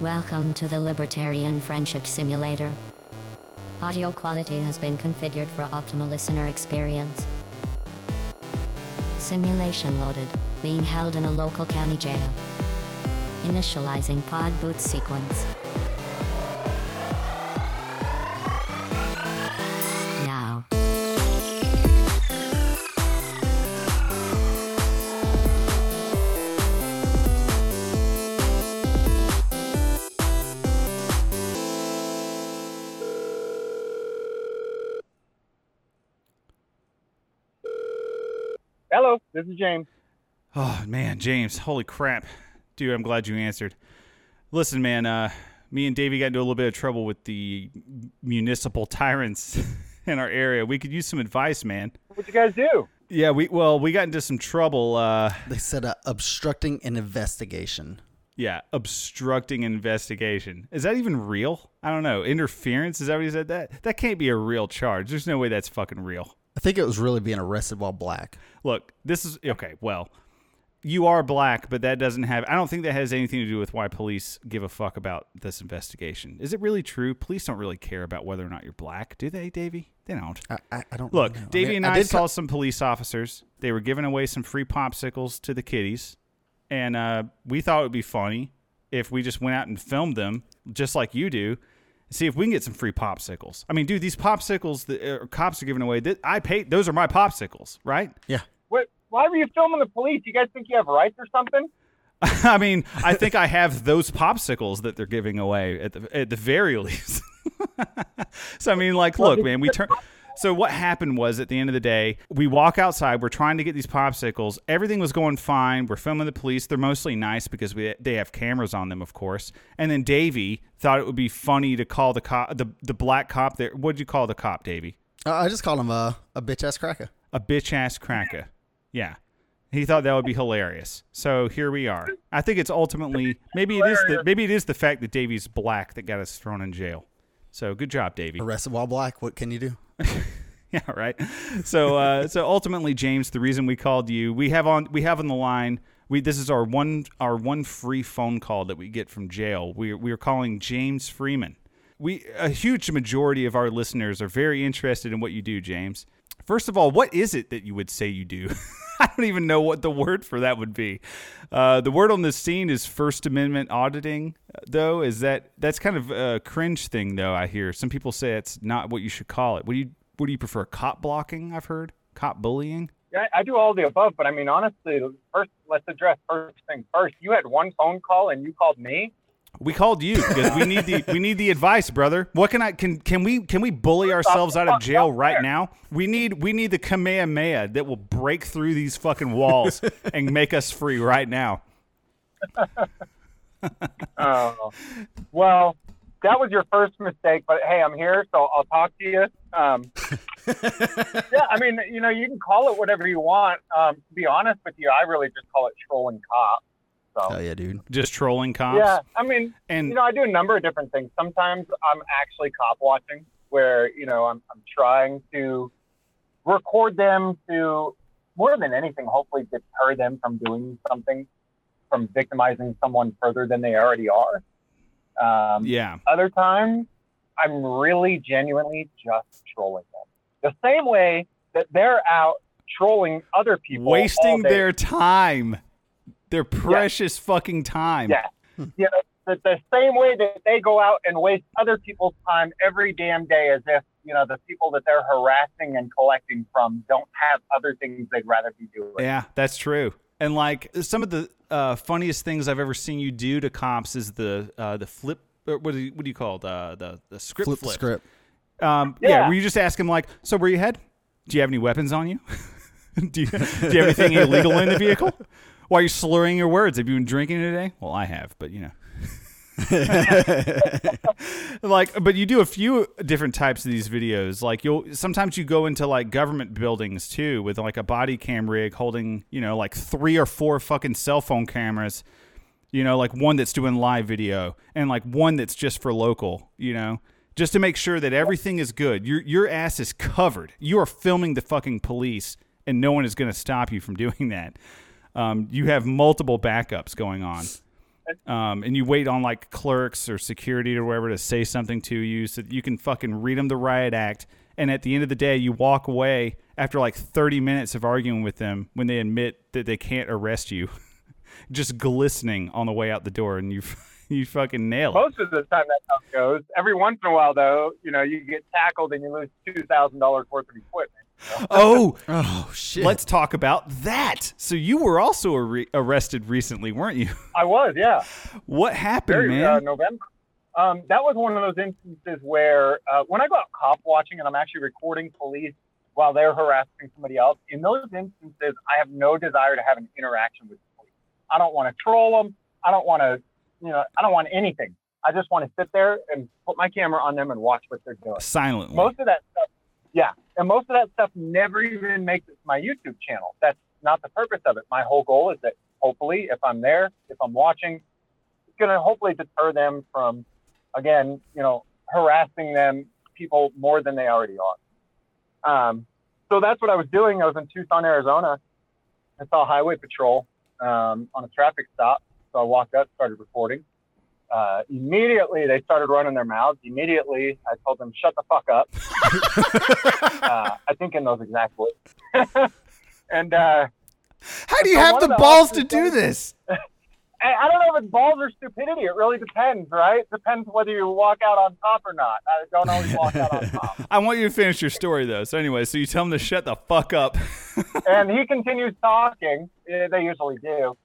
Welcome to the Libertarian Friendship Simulator. Audio quality has been configured for optimal listener experience. Simulation loaded, being held in a local county jail. Initializing pod boot sequence. This is James. Oh man, James, holy crap, dude! I'm glad you answered. Listen, man, uh, me and Davey got into a little bit of trouble with the municipal tyrants in our area. We could use some advice, man. What you guys do? Yeah, we well, we got into some trouble. Uh, They said uh, obstructing an investigation. yeah, obstructing investigation. Is that even real? I don't know. Interference? Is that what he said? That that can't be a real charge. There's no way that's fucking real. I think it was really being arrested while black. Look, this is okay. Well, you are black, but that doesn't have. I don't think that has anything to do with why police give a fuck about this investigation. Is it really true? Police don't really care about whether or not you're black, do they, Davey? They don't. I, I, I don't Look, know. Davey mean, and I, saw co- some police officers. They were giving away some free popsicles to the kiddies, and uh, we thought it would be funny if we just went out and filmed them, just like you do. See if we can get some free popsicles. I mean, dude, these popsicles that uh, cops are giving away, that I paid. Those are my popsicles, right? yeah. What? Why were you filming the police? You guys think you have rights or something? I mean, I think I have those popsicles that they're giving away at the at the very least. so I mean, like, look, man, we turn. So what happened was at the end of the day, we walk outside. We're trying to get these popsicles. Everything was going fine. We're filming the police. They're mostly nice because we they have cameras on them, of course. And then Davey thought it would be funny to call the cop, the the black cop. There, what'd you call the cop, Davey? Uh, I just called him a, a bitch ass cracker. a bitch ass cracker. Yeah. He thought that would be hilarious. So here we are. I think it's ultimately maybe it is the maybe it is the fact that Davey's black that got us thrown in jail. So good job, Davey. Arrested while black. What can you do? Yeah, right. So uh, so ultimately, James, the reason we called you, we have on we have on the line. We this is our one our one free phone call that we get from jail. We we are calling James Freeman. We a huge majority of our listeners are very interested in what you do, James. First of all, what is it that you would say you do? I don't even know what the word for that would be. Uh, the word on this scene is First Amendment auditing, though. Is that that's kind of a cringe thing, though? I hear some people say it's not what you should call it. What do you what do you prefer? Cop blocking? I've heard cop bullying. Yeah, I do all the above, but I mean, honestly, first, let's address first thing first. You had one phone call and you called me. We called you because we need the we need the advice, brother. What can I can can we can we bully ourselves out of jail right now? We need we need the Kamehameha that will break through these fucking walls and make us free right now. Oh, well, that was your first mistake, but hey, I'm here, so I'll talk to you. Um, yeah, I mean, you know, you can call it whatever you want. Um, to be honest with you, I really just call it trolling cops. So, Oh yeah, dude. Just trolling cops. yeah, I mean, And you know, I do a number of different things. Sometimes I'm actually cop watching, where you know I'm, I'm trying to record them to more than anything, hopefully deter them from doing something, from victimizing someone further than they already are. Um, yeah. Other times, I'm really genuinely just trolling them. The same way that they're out trolling other people, Wasting their time. Their precious fucking time. Yeah. you know, the, the same way that they go out and waste other people's time every damn day as if, you know, the people that they're harassing and collecting from don't have other things they'd rather be doing. Yeah, that's true. And like some of the uh, funniest things I've ever seen you do to cops is the uh, the flip. Or what do you, what do you call it? Uh, the the script Flip the flip. script. Um, yeah. Yeah. where you just ask him like, so where you head? Do you have any weapons on you? do you do you have anything illegal in the vehicle? Why are you slurring your words? Have you been drinking today? Well, I have, but you know. like but you do a few different types of these videos like you'll sometimes you go into like government buildings too with like a body cam rig holding you know like three or four fucking cell phone cameras you know like one that's doing live video and like one that's just for local you know just to make sure that everything is good your your ass is covered you are filming the fucking police and no one is going to stop you from doing that um, you have multiple backups going on um, and you wait on like clerks or security or whatever to say something to you so that you can fucking read them the riot act. And at the end of the day, you walk away after like 30 minutes of arguing with them when they admit that they can't arrest you, just glistening on the way out the door, and you you fucking nail it. Most of the time, that's how it goes. Every once in a while, though, you know, you get tackled and you lose two thousand dollars worth of equipment. Oh, Oh shit! let's talk about that. So you were also ar- arrested recently, weren't you? I was, yeah. What happened, very man? Uh, November. Um, that was one of those instances where uh, when I go out cop watching and I'm actually recording police while they're harassing somebody else, in those instances, I have no desire to have an interaction with police. I don't want to troll them. I don't want to, you know, I don't want anything. I just want to sit there and put my camera on them and watch what they're doing. Silently. Most of that stuff, yeah, and most of that stuff never even makes it to my YouTube channel. That's not the purpose of it. My whole goal is that hopefully, if I'm there, if I'm watching, it's going to hopefully deter them from, again, you know, harassing them people more than they already are. Um, so that's what I was doing. I was in Tucson, Arizona. I saw highway patrol um, on a traffic stop. So I walked up, started recording. Uh, immediately, they started running their mouths. Immediately, I told them, "Shut the fuck up." uh, I think in those exact words. and uh, How do you So have the balls to do this? I don't know if it's balls or stupidity. It really depends, right? Depends whether you walk out on top or not. I don't always walk out on top. I want you to finish your story though. So anyway, so you tell them to shut the fuck up. and he continues talking. They usually do.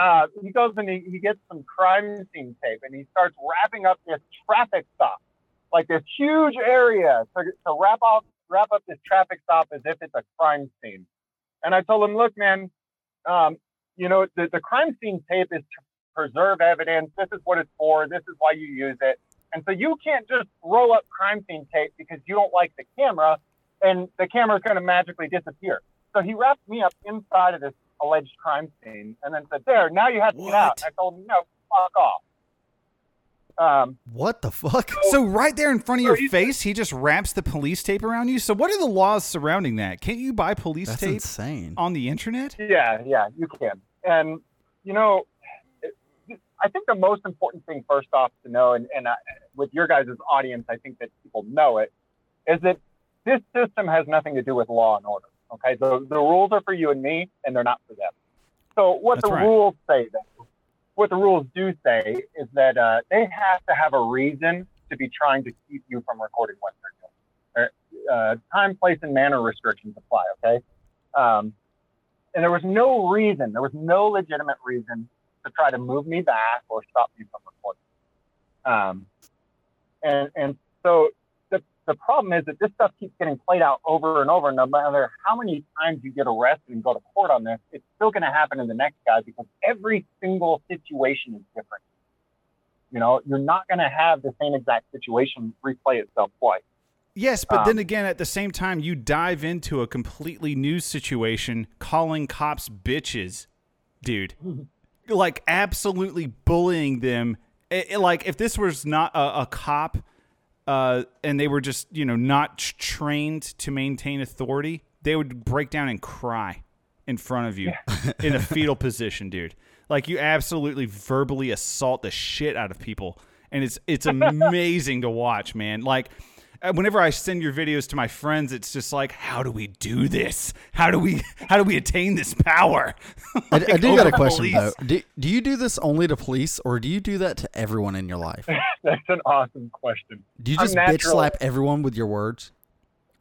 Uh, he goes and he, he gets some crime scene tape and he starts wrapping up this traffic stop, like this huge area to, to wrap up wrap up this traffic stop as if it's a crime scene. And I told him, look, man, um, you know, the, the crime scene tape is to preserve evidence. This is what it's for. This is why you use it. And so you can't just roll up crime scene tape because you don't like the camera and the camera is going to magically disappear. So he wrapped me up inside of this alleged crime scene and then said, there, now you have to get out. What? I told him, no, fuck off. Um, what the fuck? So right there in front of your face, he just wraps the police tape around you. So what are the laws surrounding that? Can't you buy police That's tape insane. on the internet? Yeah, yeah, you can. And you know, I think the most important thing first off to know, and, and uh, with your guys' audience, I think that people know it, is that this system has nothing to do with law and order. Okay, the the rules are for you and me, and they're not for them. So what That's the right. rules say, though, what the rules do say, is that uh, they have to have a reason to be trying to keep you from recording what they're doing. Uh, time, place, and manner restrictions apply. Okay. Um, and there was no reason, there was no legitimate reason to try to move me back or stop me from recording. Um, and and so the problem is that this stuff keeps getting played out over and over. No matter how many times you get arrested and go to court on this, it's still going to happen in the next guy because every single situation is different. You know, you're not going to have the same exact situation replay itself twice. Yes, but then Um, again, at the same time, you dive into a completely new situation, calling cops bitches, dude. like absolutely bullying them. It- it- like if this was not a, a cop, uh, and they were just you know not trained to maintain authority, they would break down and cry in front of you in a fetal position, dude. Like you absolutely verbally assault the shit out of people, and it's it's amazing to watch, man. Like Uh, whenever I send your videos to my friends, it's just like, how do we do this? How do we how do we attain this power? I, I Like, do got a over question though. Do, do you do this only to police, or do you do that to everyone in your life? That's an awesome question. Do you just bitch slap everyone with your words?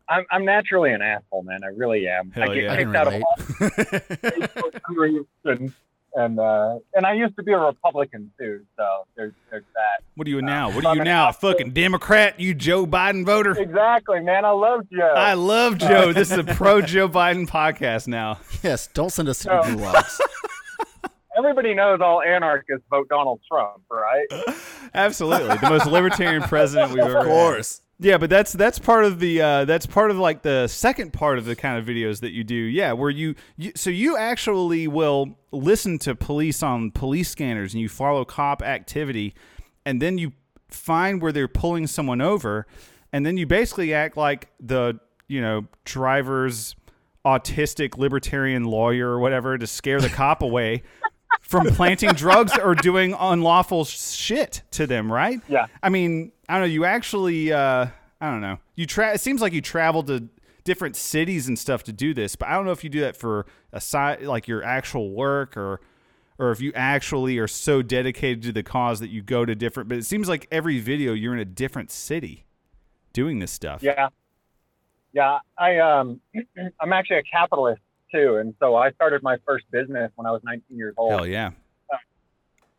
I'm, I'm naturally an asshole, man. I really am. Hell I get yeah. I can out of all groups and and uh, and I used to be a Republican too, so there's there's that. What are you now? What are you an now? A fucking Democrat? You Joe Biden voter? Exactly, man. I love Joe. I love Joe. This is a pro Joe Biden podcast now. Yes. Don't send us to No. the gulags. Everybody knows all anarchists vote Donald Trump, right? Absolutely, the most libertarian president we've ever. Of course. Had. Yeah, but that's that's part of the uh, that's part of like the second part of the kind of videos that you do. Yeah, where you, you so you actually will listen to police on police scanners and you follow cop activity, and then you find where they're pulling someone over, and then you basically act like the you know driver's autistic libertarian lawyer or whatever to scare the cop away from planting drugs or doing unlawful shit to them, right? Yeah. I mean, I don't know. You actually, uh, I don't know. You tra- It seems like you travel to different cities and stuff to do this, but I don't know if you do that for a side, like your actual work, or or if you actually are so dedicated to the cause that you go to different. But it seems like every video you're in a different city doing this stuff. Yeah. Yeah. I um I'm actually a capitalist too. And so I started my first business when I was 19 years old. Hell yeah.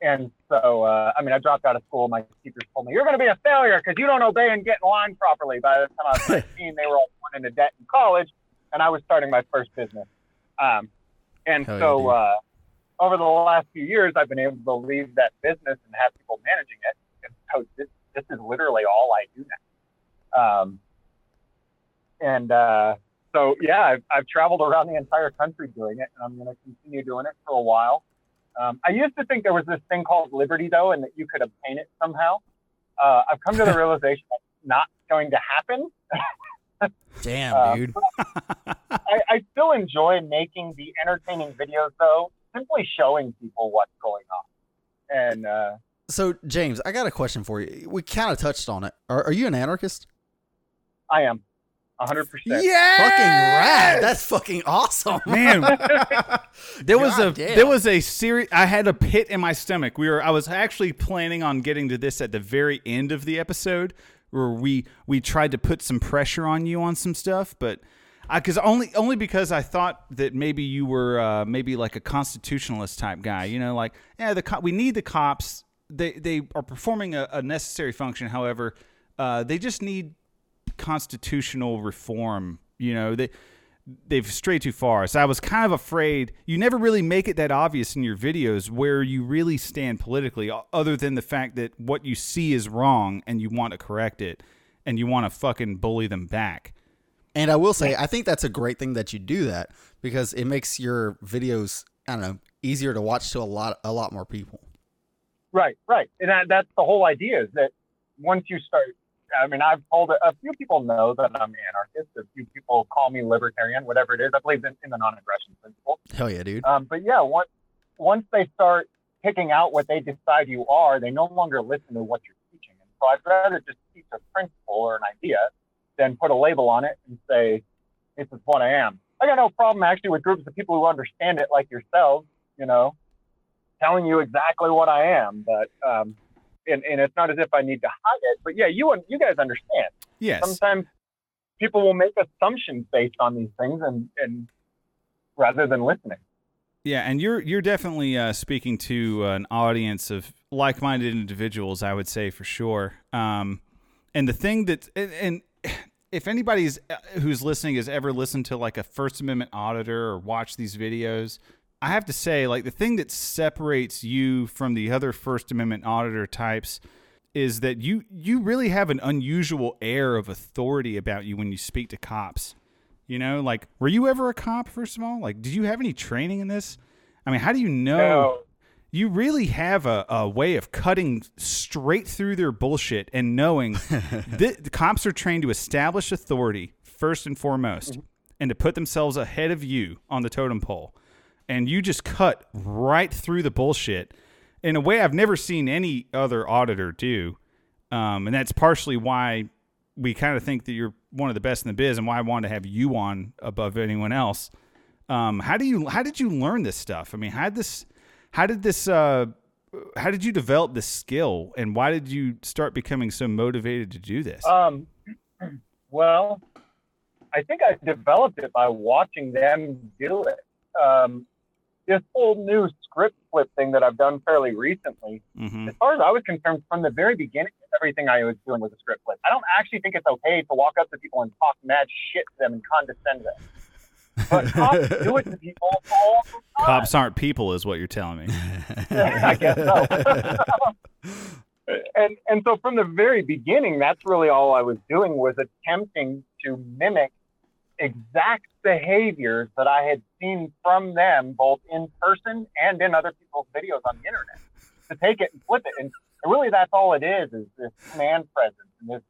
And so, uh, I mean, I dropped out of school. My teachers told me, you're going to be a failure because you don't obey and get in line properly. By the time I was 19, they were all going into debt in college, and I was starting my first business. Um, and Hell so, dude. uh, over the last few years, I've been able to leave that business and have people managing it. And so this, this is literally all I do now. Um, and uh, so, yeah, I've, I've traveled around the entire country doing it, and I'm going to continue doing it for a while. Um, I used to think there was this thing called liberty, though, and that you could obtain it somehow. Uh, I've come to the realization that's not going to happen. Damn, Uh, dude. I, I still enjoy making the entertaining videos, though, simply showing people what's going on. And uh, So, James, I got a question for you. We kind of touched on it. Are, are you an anarchist? I am 100%. Yeah. Fucking rad. That's fucking awesome. Man, there was a damn. there was a series. I had a pit in my stomach. We were. I was actually planning on getting to this at the very end of the episode, where we we tried to put some pressure on you on some stuff, but. I Because only only because I thought that maybe you were uh, maybe like a constitutionalist type guy, you know, like yeah, the co- we need the cops. They they are performing a, a necessary function. However, uh, they just need constitutional reform. You know, they they've strayed too far. So I was kind of afraid. You never really make it that obvious in your videos where you really stand politically, other than the fact that what you see is wrong and you want to correct it and you want to fucking bully them back. And I will say, I think that's a great thing that you do that because it makes your videos, I don't know, easier to watch to a lot, a lot more people. Right, right. And that, that's the whole idea is that once you start, I mean, I've told a few people know that I'm anarchist. A few people call me libertarian, whatever it is. I believe in, in the non-aggression principle. Hell yeah, dude. Um, but yeah, once once they start picking out what they decide you are, they no longer listen to what you're teaching. And so I'd rather just teach a principle or an idea than put a label on it and say, this is what I am. I got no problem actually with groups of people who understand it like yourselves, you know, telling you exactly what I am. But, um, and, and it's not as if I need to hide it, but yeah, you, and you guys understand Yes. sometimes people will make assumptions based on these things and, and rather than listening. Yeah, and you're you're definitely uh, speaking to an audience of like-minded individuals, I would say for sure. Um, and the thing that and, and if anybody's uh, who's listening has ever listened to like a First Amendment auditor or watched these videos, I have to say like the thing that separates you from the other First Amendment auditor types is that you you really have an unusual air of authority about you when you speak to cops. You know, like were you ever a cop first of all? Like did you have any training in this? I mean, how do you know No. you really have a, a way of cutting straight through their bullshit and knowing that the cops are trained to establish authority first and foremost mm-hmm. and to put themselves ahead of you on the totem pole. And you just cut right through the bullshit in a way I've never seen any other auditor do. Um, and that's partially why we kind of think that you're one of the best in the biz and why I wanted to have you on above anyone else. Um, how do you how did you learn this stuff? I mean, how did this how did this uh, how did you develop this skill and why did you start becoming so motivated to do this? Um, well, I think I developed it by watching them do it. Um, this whole new script flip thing that I've done fairly recently, hmm as far as I was concerned, from the very beginning, everything I was doing was a script flip. I don't actually think it's okay to walk up to people and talk mad shit to them and condescend to them. But cops do it to people all the time. Cops aren't people, is what you're telling me. I guess so. and and so from the very beginning, that's really all I was doing was attempting to mimic exact behaviors that I had seen from them, both in person and in other people's videos on the internet. To take it and flip it, and really that's all it is: is this command presence and this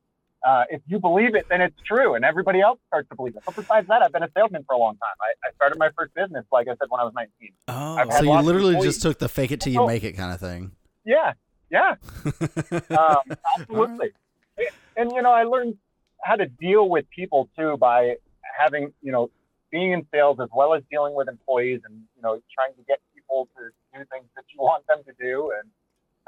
Uh, if you believe it, then it's true, and everybody else starts to believe it. But besides that, I've been a salesman for a long time. I, I started my first business, like I said, when I was 19. Oh, So you literally just took the fake it till you Oh. make it kind of thing. Yeah, yeah, um, absolutely. And you know, I learned how to deal with people too by having you know being in sales as well as dealing with employees and you know trying to get people to do things that you want them to do and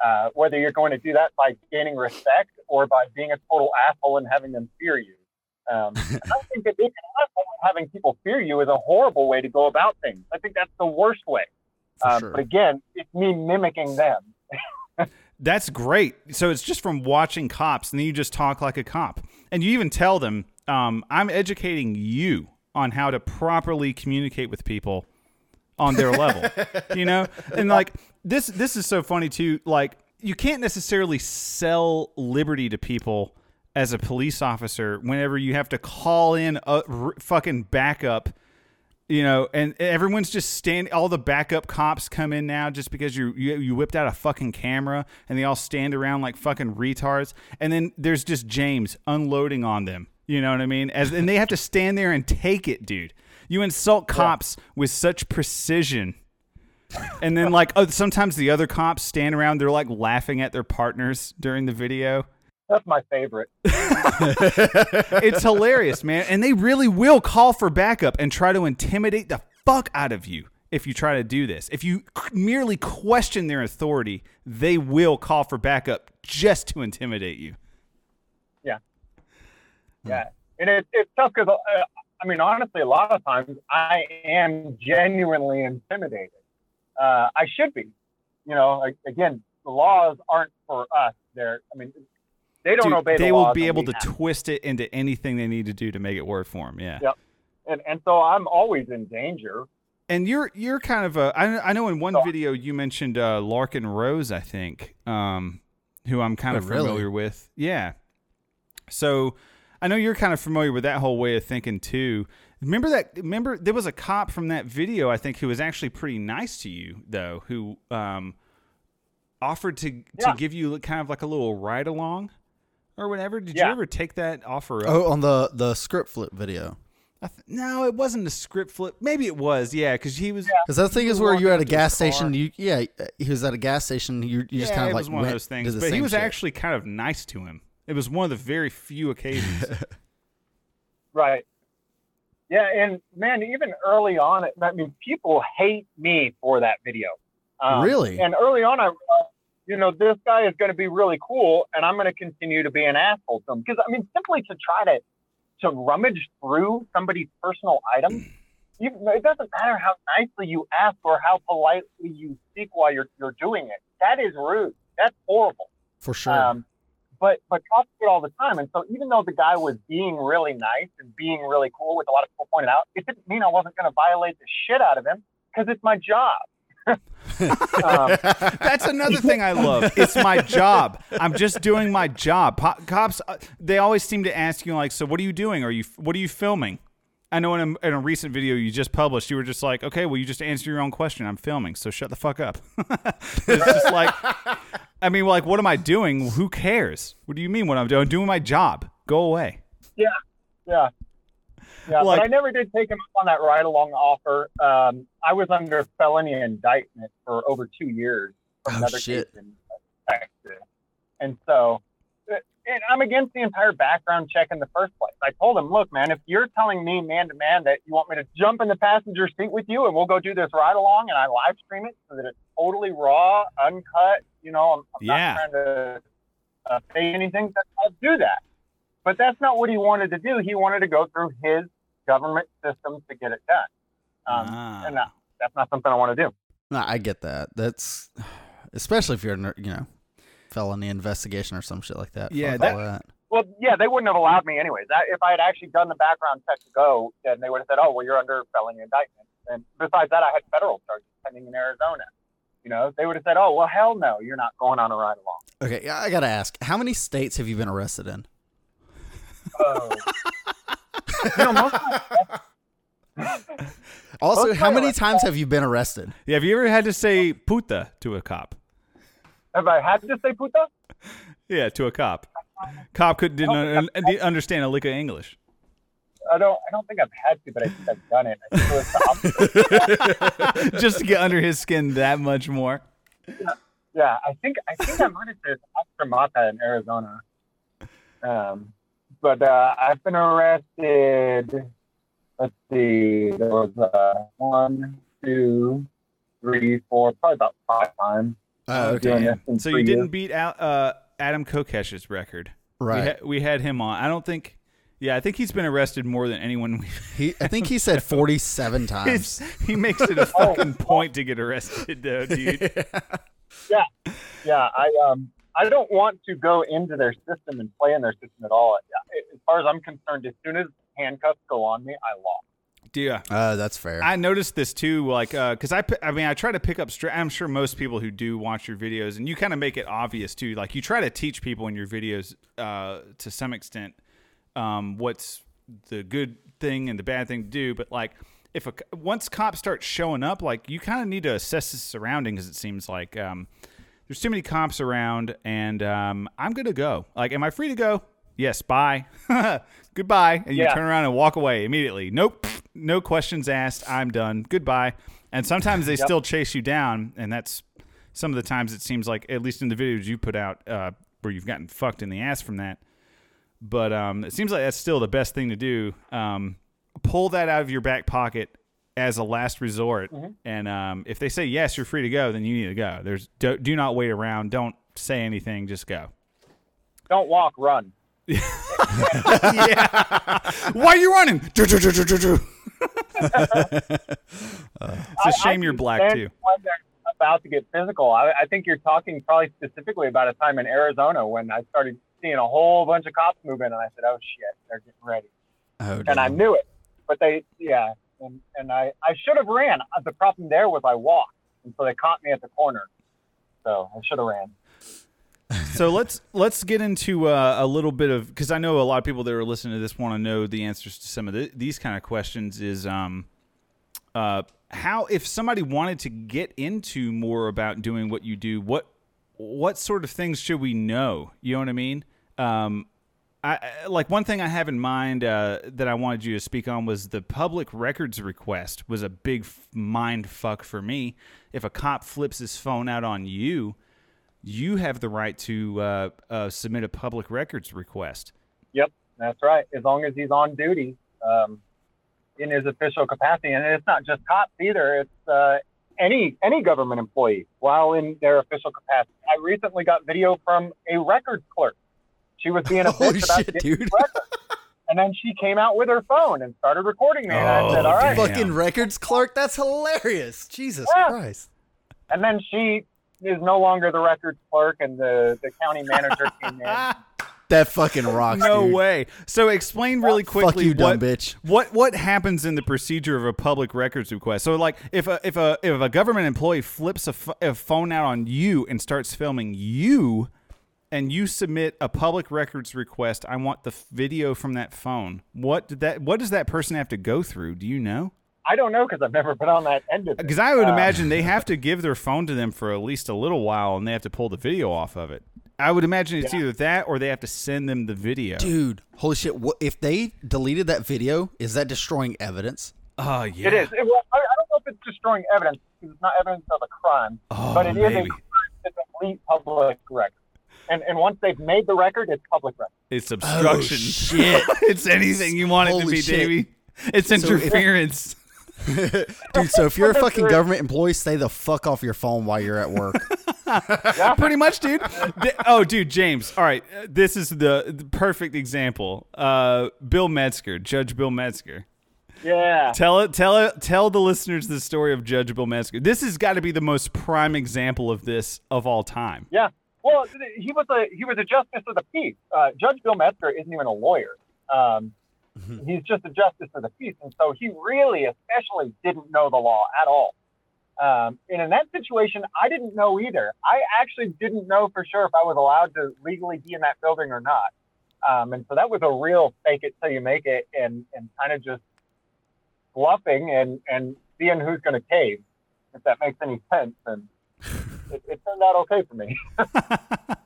uh, whether you're going to do that by gaining respect or by being a total asshole and having them fear you. Um, I think that being an asshole and having people fear you is a horrible way to go about things. I think that's the worst way. Um, sure. But again, it's me mimicking them. That's great. So it's just from watching cops, and then you just talk like a cop, and you even tell them, um, "I'm educating you on how to properly communicate with people on their level." you know, and like this, this is so funny too. Like you can't necessarily sell liberty to people as a police officer whenever you have to call in a r- fucking backup you know, and everyone's just stand. All the backup cops come in now just because you, you you whipped out a fucking camera, and they all stand around like fucking retards. And then there's just James unloading on them. You know what I mean? As and they have to stand there and take it, dude. You insult cops with such precision. And then like oh, sometimes the other cops stand around, they're like laughing at their partners during the video. That's my favorite. it's hilarious, man. And they really will call for backup and try to intimidate the fuck out of you if you try to do this. If you merely question their authority, they will call for backup just to intimidate you. Yeah, and it, it's tough because uh, I mean, honestly, a lot of times I am genuinely intimidated. Uh, I should be. You know, like, again, the laws aren't for us. They're, I mean, they don't Dude, obey the they laws. will be able to have twist it into anything they need to do to make it work for them. Yeah. Yep. and and so I'm always in danger. And you're you're kind of a I, I know in one So- video you mentioned uh, Larken Rose I think um, who I'm kind Oh, of really? familiar with yeah so I know you're kind of familiar with that whole way of thinking too remember that remember there was a cop from that video I think who was actually pretty nice to you though who um, offered to to give you kind of like a little ride along or whatever did you ever take that offer up? Oh, on the the script flip video. I th- no it wasn't a script flip maybe it was yeah because he was Because that thing is where you're at a gas station. You yeah, he was at a gas station. You, you just kind of it like was one of those things. But he was shit. actually kind of nice to him. It was one of the very few occasions. Right. Yeah, and man, even early on, I mean, people hate me for that video. Um, Really? And early on, I, realized, you know, this guy is going to be really cool, and I'm going to continue to be an asshole to him because I mean, simply to try to to rummage through somebody's personal items, you, it doesn't matter how nicely you ask or how politely you speak while you're you're doing it. That is rude. That's horrible. for sure. Um, but but cops do it all the time, and so even though the guy was being really nice and being really cool, which a lot of people pointed out, it didn't mean I wasn't going to violate the shit out of him because it's my job. um, That's another thing I love. It's my job. I'm just doing my job. Po- cops, uh, they always seem to ask you like, "So what are you doing? Are you what are you filming?" I know in a, in a recent video you just published, you were just like, "Okay, well, you just answer your own question. I'm filming, so shut the fuck up." it's just like, I mean, like, what am I doing? Who cares? What do you mean? What I'm doing? I'm doing my job. Go away. yeah, yeah, yeah. Like- but I never did take him up on that ride along offer. Um, I was under felony indictment for over two years from Oh, another shit. case in Texas, and so. And I'm against the entire background check in the first place. I told him, look, man, if you're telling me man to man that you want me to jump in the passenger seat with you and we'll go do this ride along and I live stream it so that it's totally raw, uncut, you know, I'm, I'm Yeah. not trying to uh, say anything, I'll do that. But that's not what he wanted to do. He wanted to go through his government system to get it done. Um, Ah. And that, that's not something I want to do. no, I get that. That's especially if you're in, you know felony investigation or some shit like that. Yeah, that- that. Well, yeah, they wouldn't have allowed me anyways. That, if I had actually done the background check to go, then they would have said, "Oh, well, you're under felony indictment." And besides that, I had federal charges pending in Arizona. You know, they would have said, "Oh, well, hell no, you're not going on a ride along." Okay, yeah, I gotta ask, how many states have you been arrested in? Oh. you know, most Also, Most how many times have you been arrested? Yeah, have you ever had to say puta to a cop? Have I had to say puta? Yeah, to a cop. Cop could didn't un- un- understand a lick of English. I don't. I don't think I've had to, but I think I've done it. I think it was the opposite. Just to get under his skin that much more. Yeah, I think I think I might have said Oscar Mata in Arizona. Um, but uh, I've been arrested. Let's see, there was uh, one, two, three, four, probably about five times. Oh, Doing okay. So you didn't beat out uh, Adam Kokesh's record. We, Right. ha- we had him on. I don't think. Yeah, I think he's been arrested more than anyone. We've, He, I think he said 47 times. he makes it a fucking point to get arrested, though, dude. Yeah, yeah. I um I don't want to go into their system and play in their system at all. As far as I'm concerned, as soon as handcuffs go on me, I lost. Yeah. Oh, that's fair. I noticed this too, like, uh, cause I, I mean, I try to pick up straight. I'm sure most people who do watch your videos, and you kind of make it obvious too. Like, you try to teach people in your videos, uh, to some extent, um, what's the good thing and the bad thing to do. But like, if a c- once cops start showing up, like, you kind of need to assess the surroundings. It seems like, um, there's too many cops around, and um, I'm gonna go. Like, am I free to go? Yes. Bye. Goodbye. And you Yeah. turn around and walk away immediately. Nope. No questions asked. I'm done. Goodbye. And sometimes they still chase you down, and that's some of the times it seems like, at least in the videos you put out, uh, where you've gotten fucked in the ass from that. But um, it seems like that's still the best thing to do. Um, pull that out of your back pocket as a last resort, and um, if they say yes, you're free to go. Then you need to go. There's do, do not wait around. Don't say anything. Just go. Don't walk, run. Why are you running? It's a shame you're black too. About to get physical, I, I think you're talking probably specifically about a time in Arizona when I started seeing a whole bunch of cops move in, and I said, "Oh shit, they're getting ready," oh, and I knew it. But they, yeah, and and I I should have ran. Uh, The problem there was I walked, and so they caught me at the corner. So I should have ran. So let's let's get into uh, a little bit of because I know a lot of people that are listening to this want to know the answers to some of the, these kind of questions. Is um, uh, how if somebody wanted to get into more about doing what you do, what what sort of things should we know? You know what I mean? Um, I, like one thing I have in mind uh, that I wanted you to speak on was the public records request was a big f- mind fuck for me. If a cop flips his phone out on you, you have the right to uh, uh, submit a public records request. Yep, that's right. As long as he's on duty um, in his official capacity, and it's not just cops either. It's uh, any any government employee while in their official capacity. I recently got video from a records clerk. She was being a Holy bitch about shit, getting dude. records. And then she came out with her phone and started recording me. And I said, Oh, "All right." damn. Fucking records clerk. That's hilarious. Jesus Yeah. Christ. And then she is no longer the records clerk, and the the county manager came in. That fucking rocks. no dude. way. So explain really quickly Fuck you, dumb what, bitch. what what happens in the procedure of a public records request. So like if a if a if a government employee flips a, a phone out on you and starts filming you and you submit a public records request, I want the video from that phone. What did that what does that person have to go through? Do you know? I don't know because I've never been on that end of it. Because I would Uh, imagine they have to give their phone to them for at least a little while, and they have to pull the video off of it. I would imagine it's either that or they have to send them the video. Dude, holy shit. What, if they deleted that video, is that destroying evidence? Oh yeah, It is. It, well, I, I don't know if it's destroying evidence because it's not evidence of a crime, Oh, but it is maybe. a crime to delete public record. And and once they've made the record, it's public record. It's obstruction. Oh, shit. it's anything you want it to be, shit. Davey. It's So if- interference. Dude, so if you're a fucking government employee, stay the fuck off your phone while you're at work. Pretty much, dude. Th- oh, dude, James. All right, uh, this is the, the perfect example. Uh, Bill Metzger, Judge Bill Metzger. Yeah. Tell it, tell it, tell the listeners the story of Judge Bill Metzger. This has got to be the most prime example of this of all time. Yeah. Well, he was a he was a justice of the peace. Uh, Judge Bill Metzger isn't even a lawyer. Um, he's just a justice of the peace, and so he really, especially, didn't know the law at all. Um, and in that situation, I didn't know either. I actually didn't know for sure if I was allowed to legally be in that building or not. Um, and so that was a real fake it till you make it, and and kind of just bluffing and and seeing who's going to cave, if that makes any sense. And it, it turned out okay for me.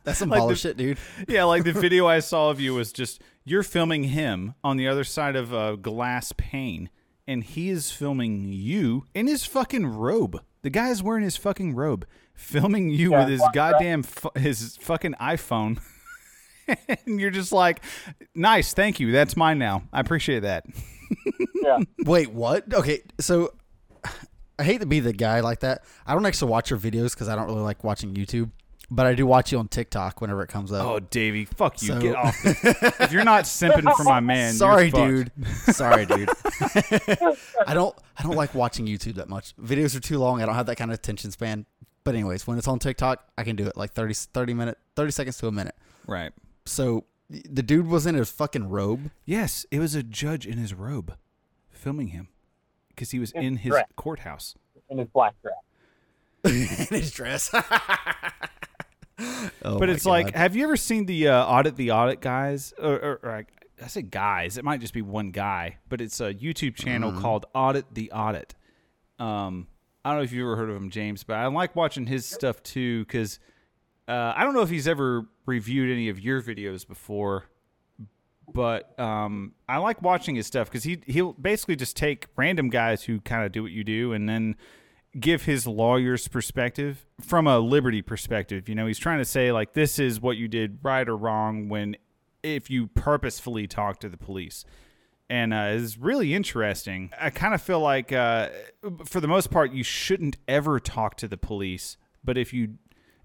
That's some Like baller the- shit, dude. Yeah, like the video I saw of you was just you're filming him on the other side of a glass pane, and he is filming you in his fucking robe. The guy is wearing his fucking robe, filming you Yeah, with his goddamn fu- his fucking iPhone. and you're just like, nice, thank you. That's mine now. I appreciate that. Yeah. Wait, what? Okay, so I hate to be the guy like that. I don't actually watch your videos because I don't really like watching YouTube, but I do watch you on TikTok whenever it comes up. Oh, Davey, fuck you. So- Get off. the- if you're not simping for my man, you're Sorry, dude. Sorry, dude. I don't I don't like watching YouTube that much. Videos are too long. I don't have that kind of attention span. But anyways, when it's on TikTok, I can do it like 30, 30 minute 30 seconds to a minute. Right. So the dude was in his fucking robe. Yes, it was a judge in his robe filming him because he was In in his dress. courthourtse. In his black dress. in his dress. Oh but it's like, have you ever seen the uh, audit the audit guys? Or, or, or I, I say guys, it might just be one guy, but it's a YouTube channel Mm-hmm. called Audit the Audit. Um, I don't know if you've ever heard of him, James, but I like watching his stuff too because uh, I don't know if he's ever reviewed any of your videos before, but um, I like watching his stuff because he he'll basically just take random guys who kind of do what you do and then give his lawyer's perspective from a liberty perspective. You know, he's trying to say like this is what you did right or wrong when if you purposefully talk to the police. And uh, it's really interesting. I kind of feel like, uh, for the most part, you shouldn't ever talk to the police. But if you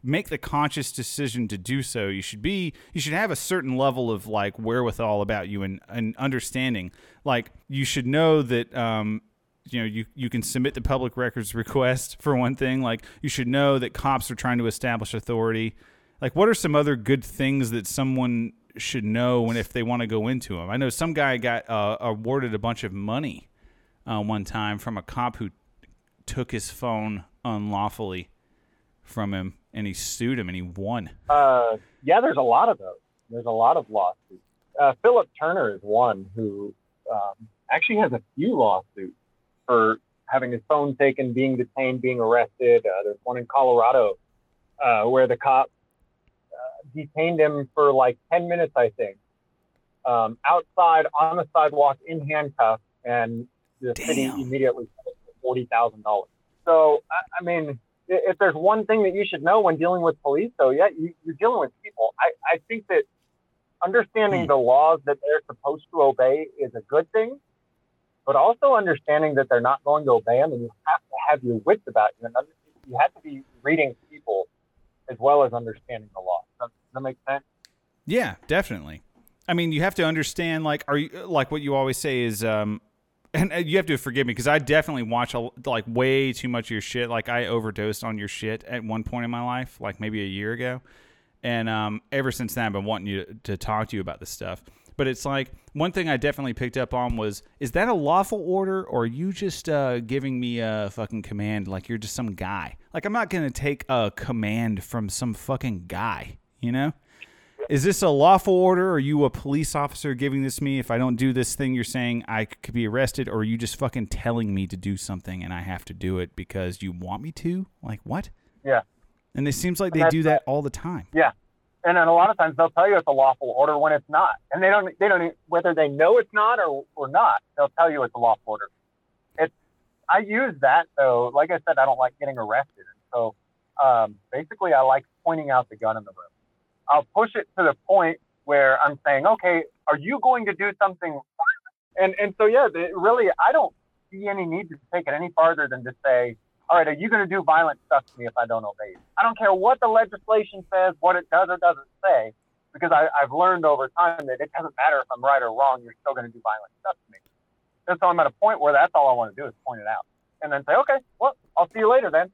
make the conscious decision to do so, you should be you should have a certain level of like wherewithal about you and, and understanding. Like you should know that um, you know you you can submit the public records request for one thing. Like you should know that cops are trying to establish authority. Like what are some other good things that someone should know when if they want to go into them? I know some guy got uh, awarded a bunch of money uh, one time from a cop who took his phone unlawfully from him and he sued him and he won. Uh, yeah, there's a lot of those. There's a lot of lawsuits. Uh, Phillip Turner is one who um, actually has a few lawsuits for having his phone taken, being detained, being arrested. Uh, there's one in Colorado uh, where the cop uh, detained him for like 10 minutes, I think, um, outside on the sidewalk in handcuffs, and the city Damn. immediately forty thousand dollars. So, I, I mean, if there's one thing that you should know when dealing with police, though, yeah, you, you're dealing with people. I, I think that understanding Hmm. the laws that they're supposed to obey is a good thing, but also understanding that they're not going to obey them, and you have to have your wits about you, and you have to be reading people as well as understanding the law. Does, that make sense? Yeah, definitely. I mean, you have to understand like are you like what you always say is um and uh, you have to forgive me because I definitely watch a, like way too much of your shit. Like I overdosed on your shit at one point in my life, like maybe a year ago, and um, ever since then I've been wanting you to, to talk to you about this stuff. But it's like one thing I definitely picked up on was is that a lawful order or are you just uh, giving me a fucking command like you're just some guy? Like I'm not gonna take a command from some fucking guy, you know? Is this a lawful order? Are you a police officer giving this to me? If I don't do this thing, you're saying I could be arrested, or are you just fucking telling me to do something and I have to do it because you want me to? Like what? Yeah. And it seems like they do that all the time. Yeah, and then a lot of times they'll tell you it's a lawful order when it's not, and they don't. They don't whether they know it's not or or not. They'll tell you it's a lawful order. It's. I use that though. Like I said, I don't like getting arrested, and so um, basically, I like pointing out the gun in the room. I'll push it to the point where I'm saying, okay, are you going to do something? And and so yeah, really, I don't see any need to take it any farther than to say, all right, are you going to do violent stuff to me if I don't obey you? I don't care what the legislation says, what it does or doesn't say, because I, I've learned over time that it doesn't matter if I'm right or wrong, you're still going to do violent stuff to me. And so I'm at a point where that's all I want to do is point it out. And then say, okay, well, I'll see you later then.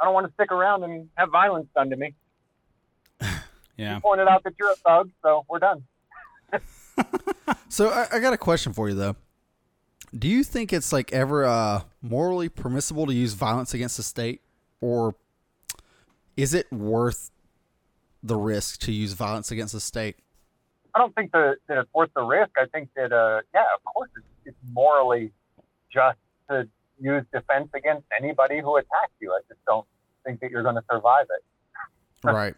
I don't want to stick around and have violence done to me. Yeah. You pointed out that you're a thug, so we're done. So I, I got a question for you though. Do you think it's like ever uh, morally permissible to use violence against the state, or is it worth the risk to use violence against the state? I don't think that, that it's worth the risk. I think that, uh, yeah, of course, it's, it's morally just to use defense against anybody who attacks you. I just don't think that you're going to survive it. right.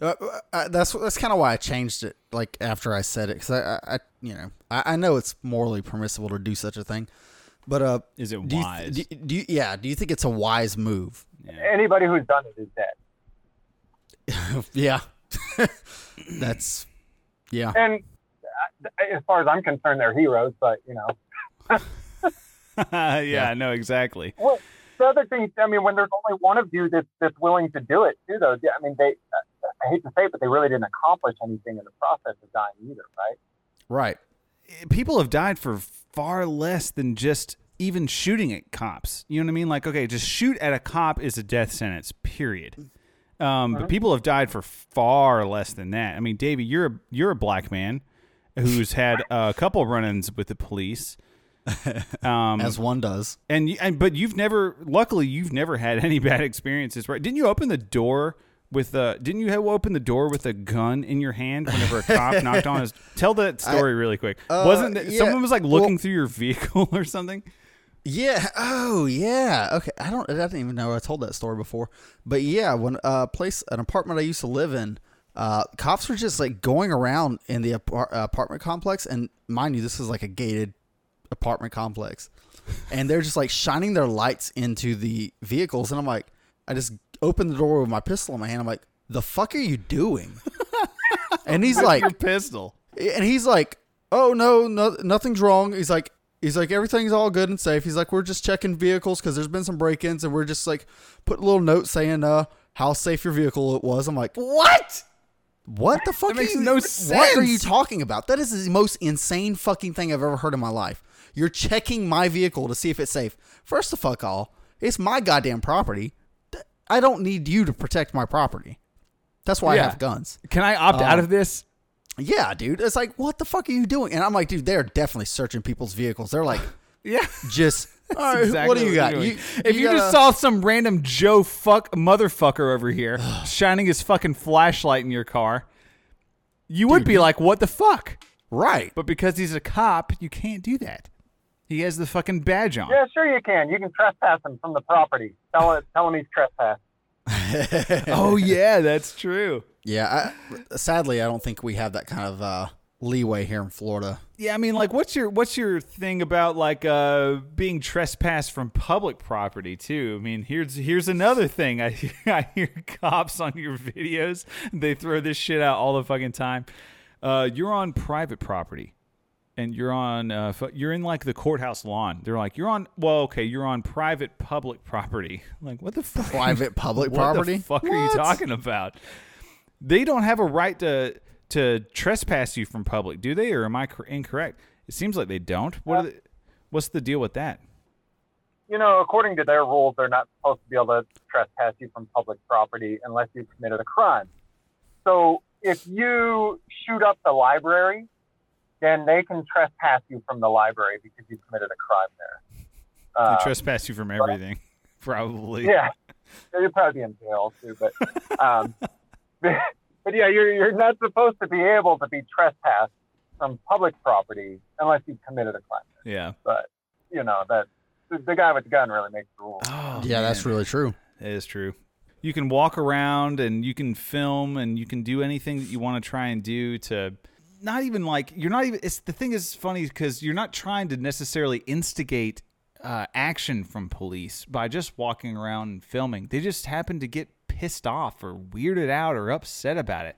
Uh, uh, that's that's kind of why I changed it. Like after I said it, because I, I, I, you know, I, I know it's morally permissible to do such a thing, but uh, Is it do you, wise? do, do you, yeah, do you think it's a wise move? Anybody who's done it is dead. yeah, that's yeah. And uh, as far as I'm concerned, they're heroes. But you know, yeah, no, exactly. well, the other thing, I mean, when there's only one of you that's that's willing to do it, too, though. I mean, they. I hate to say it, but they really didn't accomplish anything in the process of dying either, right? Right. people have died for far less than just even shooting at cops. You know what I mean? Like, okay, just shoot at a cop is a death sentence. Period. Um, But people have died for far less than that. I mean, Davey, you're a you're a black man who's had a couple run-ins with the police. Um, As one does. and and but you've never, luckily, you've never had any bad experiences, right? Didn't you open the door with a? Didn't you have open the door with a gun in your hand whenever a cop knocked on his? Tell that story really quick. uh, Wasn't that, yeah, someone was like looking well- through your vehicle or something? Yeah. Oh, yeah. Okay. I don't. I didn't even know I told that story before. But yeah, when uh place an apartment I used to live in, uh, cops were just like going around in the apar- apartment complex, and mind you, this is like a gated apartment complex, and they're just like shining their lights into the vehicles, and I'm like, I just opened the door with my pistol in my hand. I'm like, the fuck are you doing? and he's like, Your pistol. and he's like, "Oh no, no, nothing's wrong." He's like, he's like, everything's all good and safe. He's like, we're just checking vehicles because there's been some break-ins, and we're just like put a little note saying uh how safe your vehicle it was. I'm like, what? What the fuck? That makes are you, no What are you talking about? That is the most insane fucking thing I've ever heard in my life. You're checking my vehicle to see if it's safe. First of fuck all, it's my goddamn property. I don't need you to protect my property. That's why I have guns. Can I opt out um, of this? Yeah, dude. It's like, what the fuck are you doing? And I'm like, dude, they're definitely searching people's vehicles. They're like, Yeah. just, all right, Exactly what do you got? You, if you, just gotta- saw some random Joe fuck motherfucker over here shining his fucking flashlight in your car, you would be like, "What the fuck?" right, But because he's a cop, you can't do that. He has the fucking badge on. Yeah, sure you can. You can trespass him from the property. Tell it, tell him he's trespassed. Oh yeah, that's true. yeah. I, sadly, I don't think we have that kind of uh, leeway here in Florida. Yeah, I mean, like, what's your what's your thing about like uh being trespassed from public property too? I mean, here's here's another thing. I I hear cops on your videos. They throw this shit out all the fucking time. Uh, you're on private property, and you're on uh you're in like the courthouse lawn. They're like, you're on well, okay, you're on private public property. Like, what the fuck? Private public property? what property? the fuck are you talking about? They don't have a right to to trespass you from public, do they? Or am I incorrect? It seems like they don't. What? Are the, what's the deal with that? You know, according to their rules, they're not supposed to be able to trespass you from public property unless you've committed a crime. So if you shoot up the library, then they can trespass you from the library because you committed a crime there. They Uh, trespass you from everything, probably. yeah, you'd probably be in jail too. But, um, but yeah, you're you're not supposed to be able to be trespassed from public property unless you've committed a crime. Yeah. But you know that the, the guy with the gun really makes the rules. Oh, yeah, that's really true. It is true. You can walk around and you can film and you can do anything that you want to try and do to not even like you're not even it's the thing is funny because you're not trying to necessarily instigate uh, action from police by just walking around and filming. They just happen to get pissed off or weirded out or upset about it.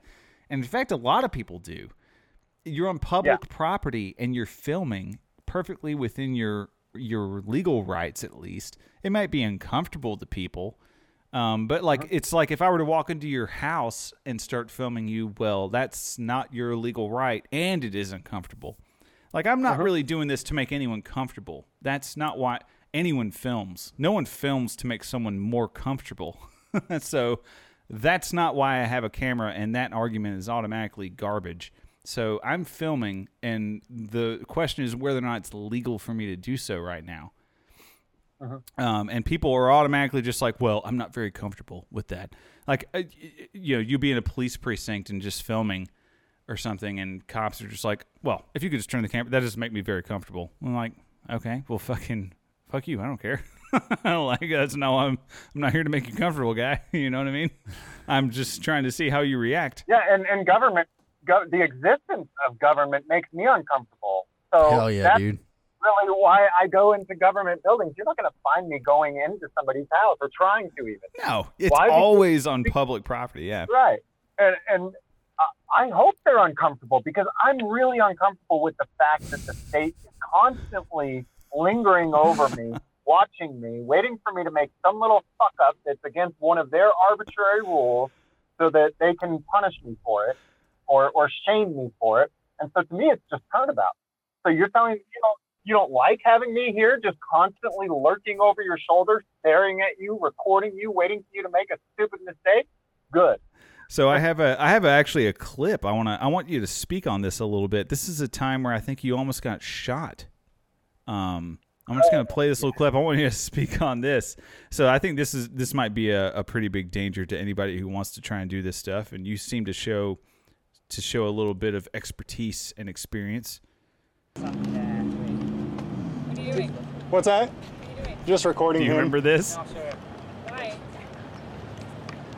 And in fact, a lot of people do. You're on public property and you're filming perfectly within your your legal rights at least. It might be uncomfortable to people. Um, but like it's like if I were to walk into your house and start filming you, well, that's not your legal right and it is uncomfortable. Like I'm not really doing this to make anyone comfortable. That's not why anyone films. No one films to make someone more comfortable. so that's not why I have a camera and that argument is automatically garbage. So I'm filming and the question is whether or not it's legal for me to do so right now. Um, and people are automatically just like, well, I'm not very comfortable with that. Like, uh, y- y- you know, you be in a police precinct and just filming or something, and cops are just like, well, if you could just turn the camera, that doesn't make me very comfortable. I'm like, okay, well, fucking, fuck you, I don't care. like that's no, I'm I'm not here to make you comfortable, guy. You know what I mean? I'm just trying to see how you react. Yeah, and, and government, go, the existence of government makes me uncomfortable. So Hell yeah, that's dude. Really why I go into government buildings. You're not going to find me going into somebody's house or trying to even. No, it's Why always on public property. Yeah. Right. And, and I- hope they're uncomfortable because I'm really uncomfortable with the fact that the state is constantly lingering over me, watching me, waiting for me to make some little fuck up that's against one of their arbitrary rules so that they can punish me for it or, or shame me for it. And so to me, it's just turnabout. So you're telling me you don't, you don't like having me here just constantly lurking over your shoulder, staring at you, recording you, waiting for you to make a stupid mistake? Good. So I have a I have a, actually a clip. I want to I want you to speak on this a little bit. This is a time where I think you almost got shot. Um, I'm just gonna play this little clip. I want you to speak on this. So I think this is this might be a, a pretty big danger to anybody who wants to try and do this stuff. And you seem to show to show a little bit of expertise and experience. What's that? Just recording Do you him. remember this? Why?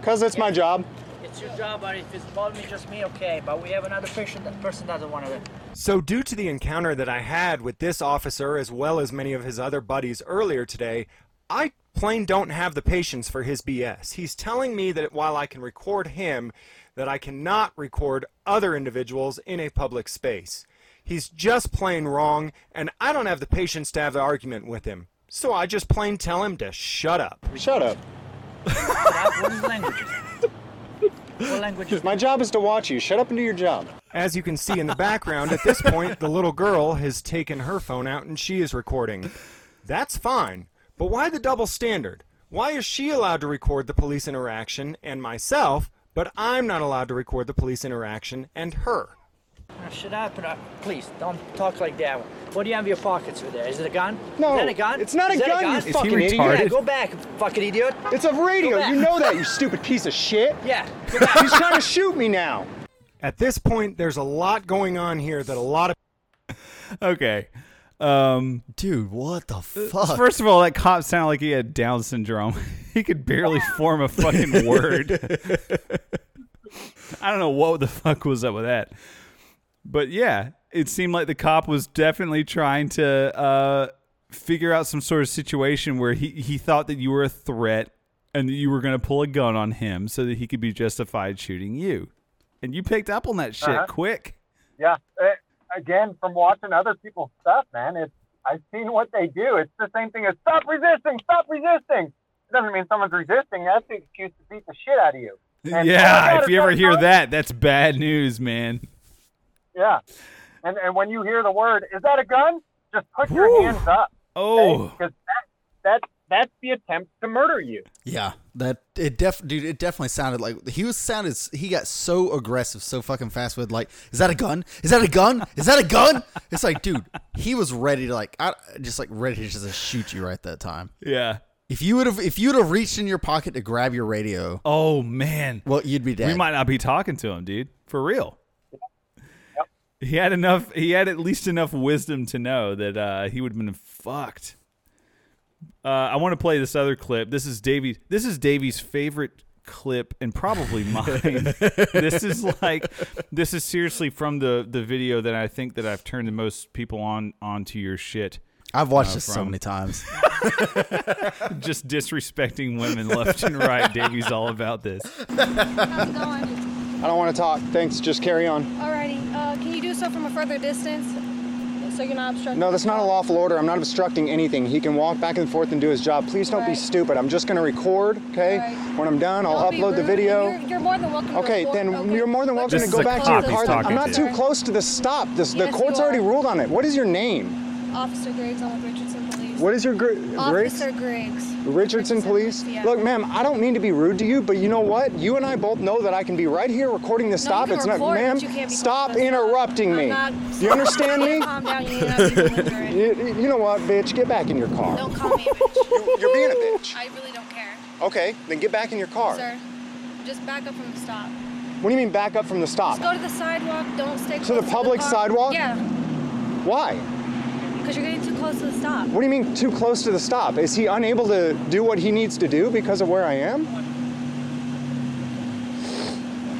Cause it's my job. It's your job, but if it's bothering me, just me, okay. But we have another person. That person doesn't want to. So, due to the encounter that I had with this officer as well as many of his other buddies earlier today, I plain don't have the patience for his BS. He's telling me that while I can record him, that I cannot record other individuals in a public space. He's just plain wrong, and I don't have the patience to have the argument with him. So I just plain tell him to shut up. Shut up. what is language? what language is My job is to watch you. Shut up and do your job. As you can see in the background, at this point, the little girl has taken her phone out and she is recording. That's fine, but why the double standard? Why is she allowed to record the police interaction and myself, but I'm not allowed to record the police interaction and her? Uh, Shut up, uh, please. Don't talk like that. What do you have in your pockets over there? Is it a gun? No, Is that a gun? it's not a Is that gun, you Is fucking he idiot. Yeah, go back, fucking idiot. It's a radio. You know that, you stupid piece of shit. Yeah, go back. He's trying to shoot me now. At this point, there's a lot going on here that a lot of Okay. Um, Dude, what the fuck? First of all, that cop sounded like he had Down syndrome. he could barely form a fucking word. I don't know what the fuck was up with that. But yeah, it seemed like the cop was definitely trying to uh, figure out some sort of situation where he, he thought that you were a threat and that you were going to pull a gun on him so that he could be justified shooting you. And you picked up on that shit Uh-huh. quick. Yeah. Uh, again, from watching other people's stuff, man, it's I've seen what they do. It's the same thing as stop resisting, stop resisting. It doesn't mean someone's resisting. That's the excuse to beat the shit out of you. And, yeah, if you ever hear that, that's bad news, man. Yeah. And and when you hear the word, is that a gun? Just put Whew. your hands up. Oh. Because that, that that's the attempt to murder you. Yeah, that it def dude, it definitely sounded like he was sounded he got so aggressive so fucking fast with like, is that a gun? Is that a gun? Is that a gun? It's like, dude, he was ready to like I, just like ready to just shoot you right that time. Yeah. If you would have if you would have reached in your pocket to grab your radio, Oh man. well, you'd be dead. We might not be talking to him, dude. For real. He had enough he had at least enough wisdom to know that uh, he would have been fucked. Uh, I want to play this other clip. This is Davey this is Davey's favorite clip and probably mine. this is like this is seriously from the the video that I think that I've turned the most people on onto your shit. I've watched uh, this so many times. Just disrespecting women left and right. Davey's all about this. How's it going? I don't want to talk. Thanks. Just carry on. Alrighty. Uh, can you do so from a further distance? So you're not obstructing. No, that's not a lawful order. I'm not obstructing anything. He can walk back and forth and do his job. Please don't be stupid. I'm just going to record, okay? Right. When I'm done, I'll Don't upload the video. You're, you're more than welcome. Okay, then Okay. you're more than welcome This to go back to your car. I'm not to. too close to the stop. This, the court's already ruled on it. What is your name? Officer Griggs, I'm with Richardson Police. What is your gr-? Officer Griggs. Richardson Police? Yeah. Look, ma'am, I don't mean to be rude to you, but you know what? You and I both know that I can be right here recording this No, stop. you it's not, ma'am. you Stop interrupting me. Not- you understand me? Calm down. You need to have people belligerent. You, you know what, bitch? Get back in your car. Don't call me a bitch. You're being a bitch. I really don't care. Okay, then get back in your car. Sir, just back up from the stop. What do you mean back up from the stop? Just go to the sidewalk. Don't stay To the public car. sidewalk? Yeah, Why? Because Because you're getting too close to the stop. What do you mean too close to the stop? Is he unable to do what he needs to do because of where I am?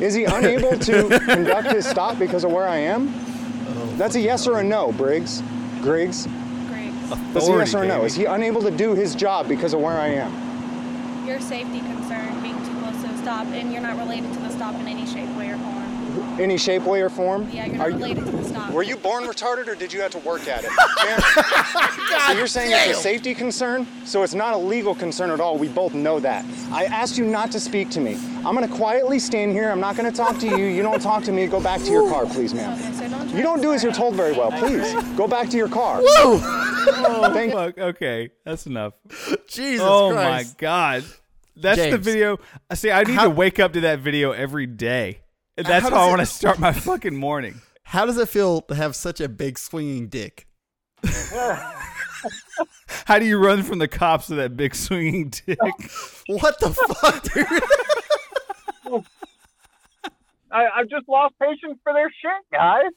Is he unable to conduct his stop because of where I am? That's a yes or a no, Briggs. Griggs. Great. That's a yes or a no. baby. Is he unable to do his job because of where I am? Your safety concern being too close to the stop, and you're not related to the stop in any shape, way, or form. Any shape, way, or form? Yeah, you're Are not you- to the stop. Were you born retarded or did you have to work at it? So you're saying it's a safety concern? So it's not a legal concern at all. We both know that. I asked you not to speak to me. I'm gonna quietly stand here. I'm not gonna talk to you. You don't talk to me. Go back to your car, please, ma'am. Okay, so don't You don't do as you're told very well. Please go back to your car. oh Thank Fuck. Okay, that's enough. Jesus oh Christ. oh Christ. my god, that's the video. I See, I need How- to wake up to that video every day. That's How how, I want to start my fucking morning. How does it feel to have such a big swinging dick? How do you run from the cops with that big swinging dick? What the fuck, dude? I, I've just lost patience for their shit, guys.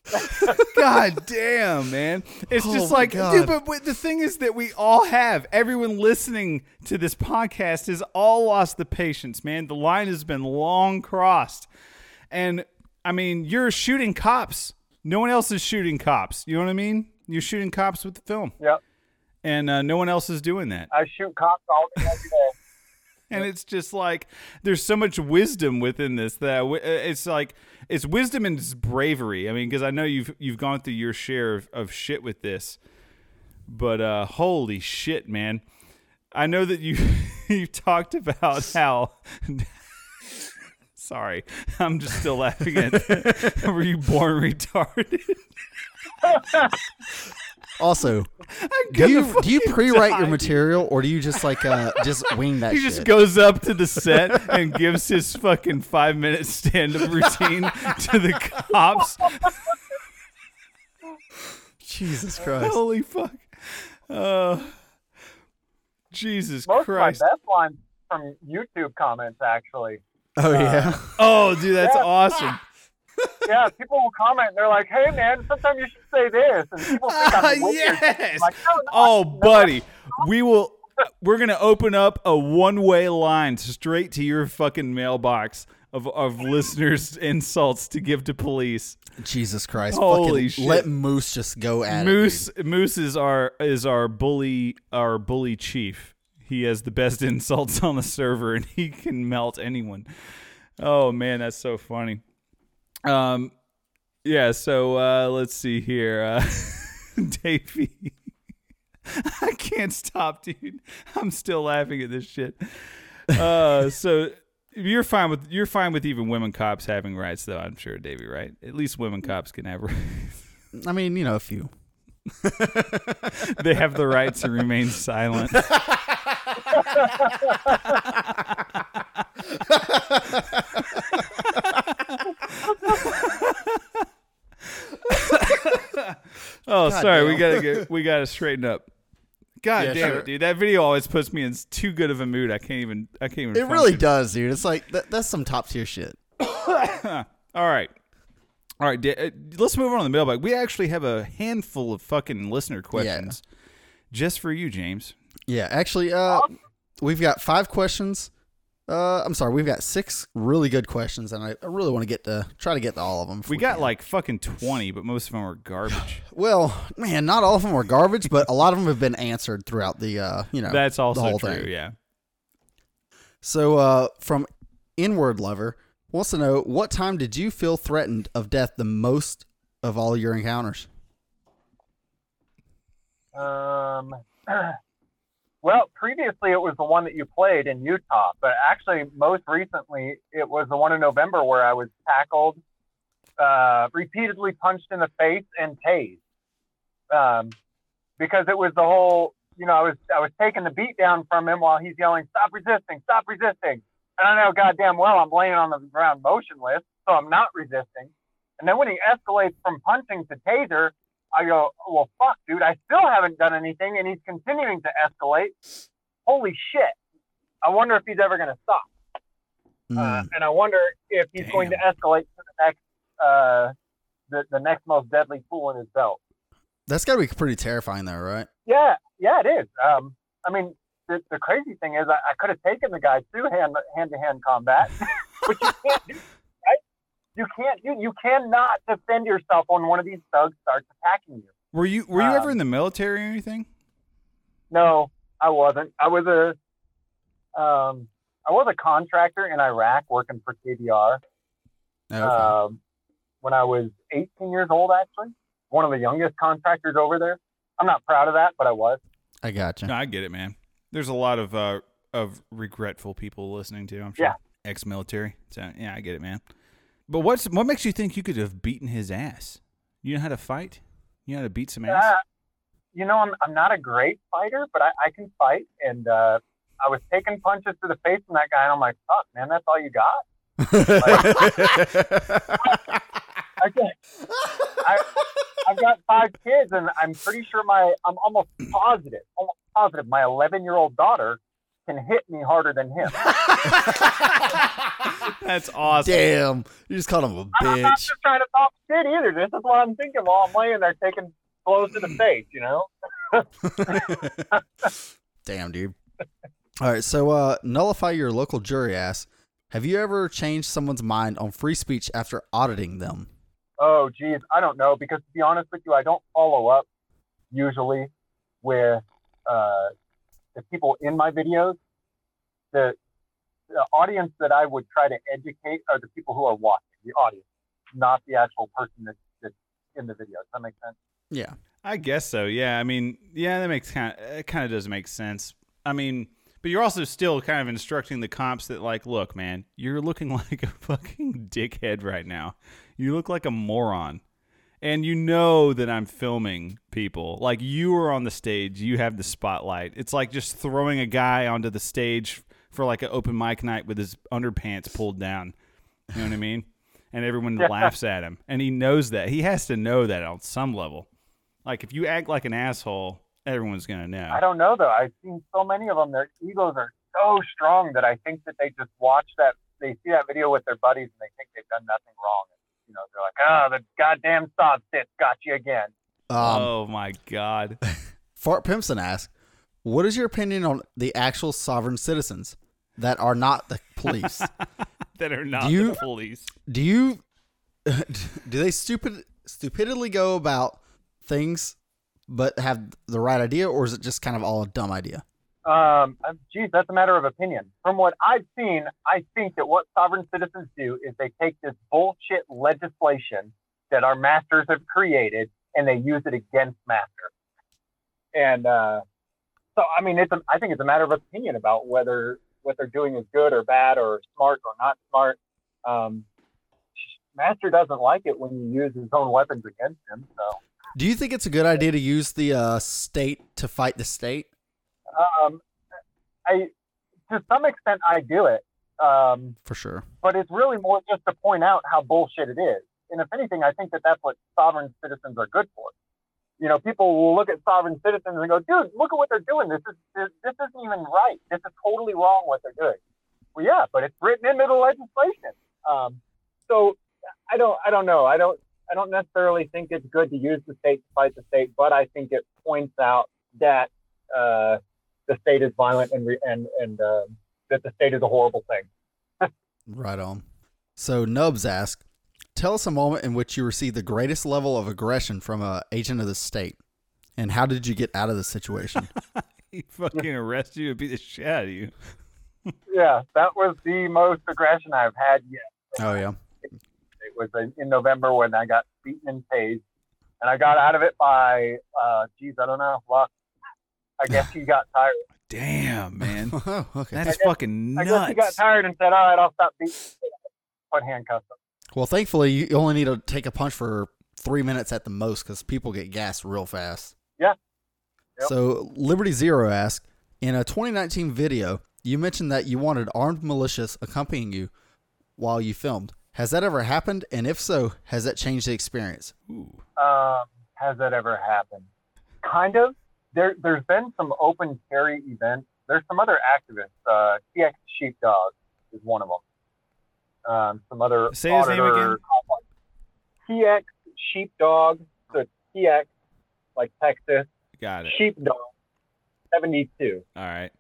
God damn, man. It's Oh just like, God. dude, but, but the thing is that we all have, everyone listening to this podcast has all lost the patience, man. The line has been long crossed. And I mean, you're shooting cops. No one else is shooting cops. You know what I mean? You're shooting cops with the film. yep. And uh, no one else is doing that. I shoot cops all day every day. and it's just like there's so much wisdom within this that w- uh, it's like it's wisdom and it's bravery. I mean, because I know you've you've gone through your share of, of shit with this, but uh, holy shit, man! I know that you you talked about how. Sorry, I'm just still laughing at. Were you born retarded? Also, do you do you pre-write die, your material or do you just like uh just wing that He shit? just goes up to the set and gives his fucking five minute stand up routine to the cops. Jesus Christ. Holy fuck. Uh, Jesus Most Christ. of my best lines from YouTube comments, actually. Oh uh, yeah. Oh, dude, that's Yeah. awesome. Yeah, people will comment. They're like, "Hey, man, sometimes you should say this," and people think I'm a wizard. yes. Like, no, no, Oh, no. buddy, we will. We're gonna open up a one-way line straight to your fucking mailbox of of listeners' insults to give to police. Jesus Christ. Holy Fucking shit. Let Moose just go at Moose it. Moose is our is our bully our bully chief. He has the best insults on the server and he can melt anyone. Oh man, that's so funny. Um yeah, so uh let's see here. Uh Davey. I can't stop, dude. I'm still laughing at this shit. Uh so you're fine with you're fine with even women cops having rights though, I'm sure, Davey, right? At least women cops can have rights. I mean, you know, a few. they have the right to remain silent. oh, sorry, we gotta get we gotta straighten up. God Yeah, damn sure. it, dude! That video always puts me in too good of a mood. I can't even. I can't even. It really function. does, dude. It's like that, that's some top tier shit. All right. All right, uh, let's move on to the mailbag. We actually have a handful of fucking listener questions just for you, James. Yeah, actually, uh, we've got five questions. Uh, I'm sorry, we've got six really good questions, and I, I really want to get to try to get to all of them. if We got can. like fucking 20, but most of them are garbage. well, man, not all of them were garbage, but a lot of them have been answered throughout the, uh, you know, That's the also whole true, thing. yeah. So, uh, from Inward Lover wants to know what time did you feel threatened of death the most of all your encounters? Um, well, previously it was the one that you played in Utah, but actually most recently it was the one in November where I was tackled, uh, repeatedly punched in the face and tased. Um, because it was the whole, you know, I was I was taking the beat down from him while he's yelling, "Stop resisting! Stop resisting!" And I know goddamn well I'm laying on the ground motionless, so I'm not resisting. And then when he escalates from punching to taser, I go, well, fuck, dude, I still haven't done anything, and he's continuing to escalate. Holy shit. I wonder if he's ever going to stop. Uh, Mm. and I wonder if he's going to escalate to the next, uh, the, the next most deadly tool in his belt. That's got to be pretty terrifying, though, right? Yeah, yeah, it is. Um, I mean, the, the crazy thing is, I, I could have taken the guy to hand hand to hand combat, but you can't do. You can't. You you cannot defend yourself when one of these thugs starts attacking you. Were you were you Um, ever in the military or anything? No, I wasn't. I was a um, I was a contractor in Iraq working for KBR. Okay. Um, when I was 18 years old, actually, one of the youngest contractors over there. I'm not proud of that, but I was. I gotcha. No, I get it, man. There's a lot of uh of regretful people listening to. I'm sure. Yeah. Ex-military. So yeah, I get it, man. But what's what makes you think you could have beaten his ass? You know how to fight. You know how to beat some ass. Uh, you know, I'm I'm not a great fighter, but I, I can fight. And uh, I was taking punches to the face from that guy, and I'm like, fuck, man, that's all you got. I got, I, I've got five kids, and I'm pretty sure my I'm almost positive, almost positive, my 11 year old daughter can hit me harder than him. That's awesome. Damn. You just called him a I'm not bitch. just trying to talk shit either. This is what I'm thinking while I'm laying there taking blows to the face. You know. Damn, dude. All right, so uh, nullify your local jury ass. Have you ever changed someone's mind on free speech after auditing them? Oh, geez, I don't know because to be honest with you, I don't follow up usually with uh, the people in my videos. The, the audience that I would try to educate are the people who are watching, the audience, not the actual person that's, that's in the video. Does that make sense? Yeah. I guess so. Yeah. I mean, yeah, that makes kind of it kind of does make sense. I mean, but you're also still kind of instructing the cops that like, look, man, you're looking like a fucking dickhead right now. You look like a moron. And you know that I'm filming people. Like you are on the stage, you have the spotlight. It's like just throwing a guy onto the stage for like an open mic night with his underpants pulled down. You know what I mean? And everyone laughs at him. And he knows that. He has to know that on some level. Like if you act like an asshole, everyone's gonna know. I don't know though. I've seen so many of them. Their egos are so strong that I think that they just watch that, they see that video with their buddies and they think they've done nothing wrong. You know, they're like, oh, the goddamn sob sit got you again. Um, oh my god. Fart Pimpson asks, "What is your opinion on the actual sovereign citizens that are not the police? that are not Do you- the police. do you do they stupid stupidly go about things but have the right idea, or is it just kind of all a dumb idea? Um, geez, that's a matter of opinion. From what I've seen, I think that what sovereign citizens do is they take this bullshit legislation that our masters have created and they use it against masters. And uh, so, I mean, it's a, I think it's a matter of opinion about whether what they're doing is good or bad or smart or not smart. Um, Master doesn't like it when you use his own weapons against him. So, Do you think it's a good idea to use the uh, state to fight the state? Um, I to some extent I do it. Um, For sure. but it's really more just to point out how bullshit it is. And if anything, I think that that's what sovereign citizens are good for. You know, people will look at sovereign citizens and go, "Dude, look at what they're doing. This is this, this isn't even right. This is totally wrong what they're doing." Well, yeah, but it's written into the legislation. Um, so I don't, I don't know. I don't, I don't necessarily think it's good to use the state to fight the state, but I think it points out that uh, the state is violent and re- and and uh, that the state is a horrible thing. Right on. So Nubs asks, tell us a moment in which you received the greatest level of aggression from a agent of the state, and how did you get out of the situation? He fucking arrest you and beat the shit out of you. Yeah, that was the most aggression I've had yet. oh yeah. It was in- in November when I got beaten and tased, and I got out of it by, uh, geez, I don't know, luck. I guess he got tired. Damn, man. Oh, okay. That is guess- fucking nuts. I guess he got tired and said, "All right, I'll stop beating." Put handcuffs on. Well, thankfully, you only need to take a punch for three minutes at the most because people get gassed real fast. Yeah. Yep. So Liberty Zero asks, in a 2019 video, you mentioned that you wanted armed militias accompanying you while you filmed. Has that ever happened? And if so, has that changed the experience? Ooh. Um, has that ever happened? Kind of. There, there's been some open carry events. There's some other activists. Uh, TX Sheepdog is one of them. Um, some other Say his name again. TX Sheepdog. So TX like Texas. Got it. Sheepdog, 72. All right.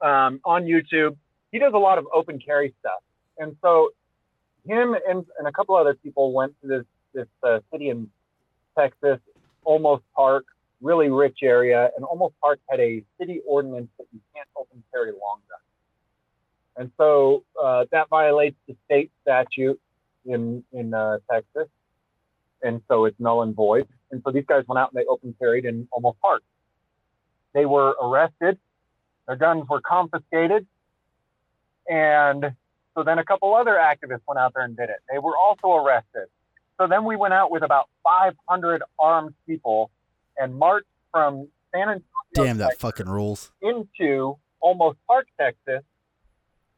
um, on YouTube. He does a lot of open carry stuff, and so him and, and a couple other people went to this this uh, city in Texas, Olmos Park, really rich area, and Olmos Park had a city ordinance that you can't open carry long guns, and so uh, that violates the state statute in in uh, Texas, and so it's null and void. And so these guys went out and they open carried in Olmos Park. They were arrested their guns were confiscated. And so then a couple other activists went out there and did it. They were also arrested. So then we went out with about 500 armed people and marched from San Antonio Damn, that Texas, fucking rules. into Olmos Park, Texas,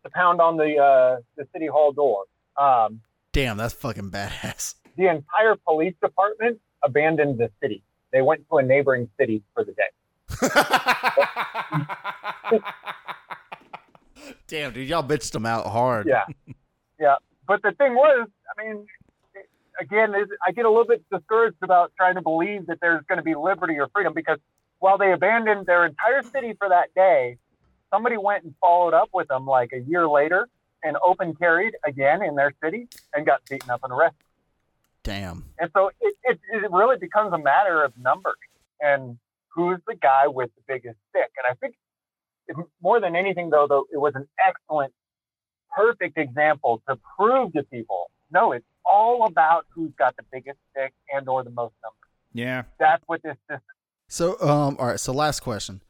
to pound on the uh, the city hall door. Um, Damn, that's fucking badass. the entire police department abandoned the city. They went to a neighboring city for the day. Damn, dude, y'all bitched them out hard. Yeah, yeah. But the thing was, I mean, again, I get a little bit discouraged about trying to believe that there's going to be liberty or freedom because while they abandoned their entire city for that day, somebody went and followed up with them like a year later and open carried again in their city and got beaten up and arrested. Damn. And so it, it, it really becomes a matter of numbers and who's the guy with the biggest stick. And I think it, more than anything, though, though, it was an excellent, perfect example to prove to people, no, it's all about who's got the biggest stick and or the most numbers. Yeah. That's what this system. So, um, all right. So, last question.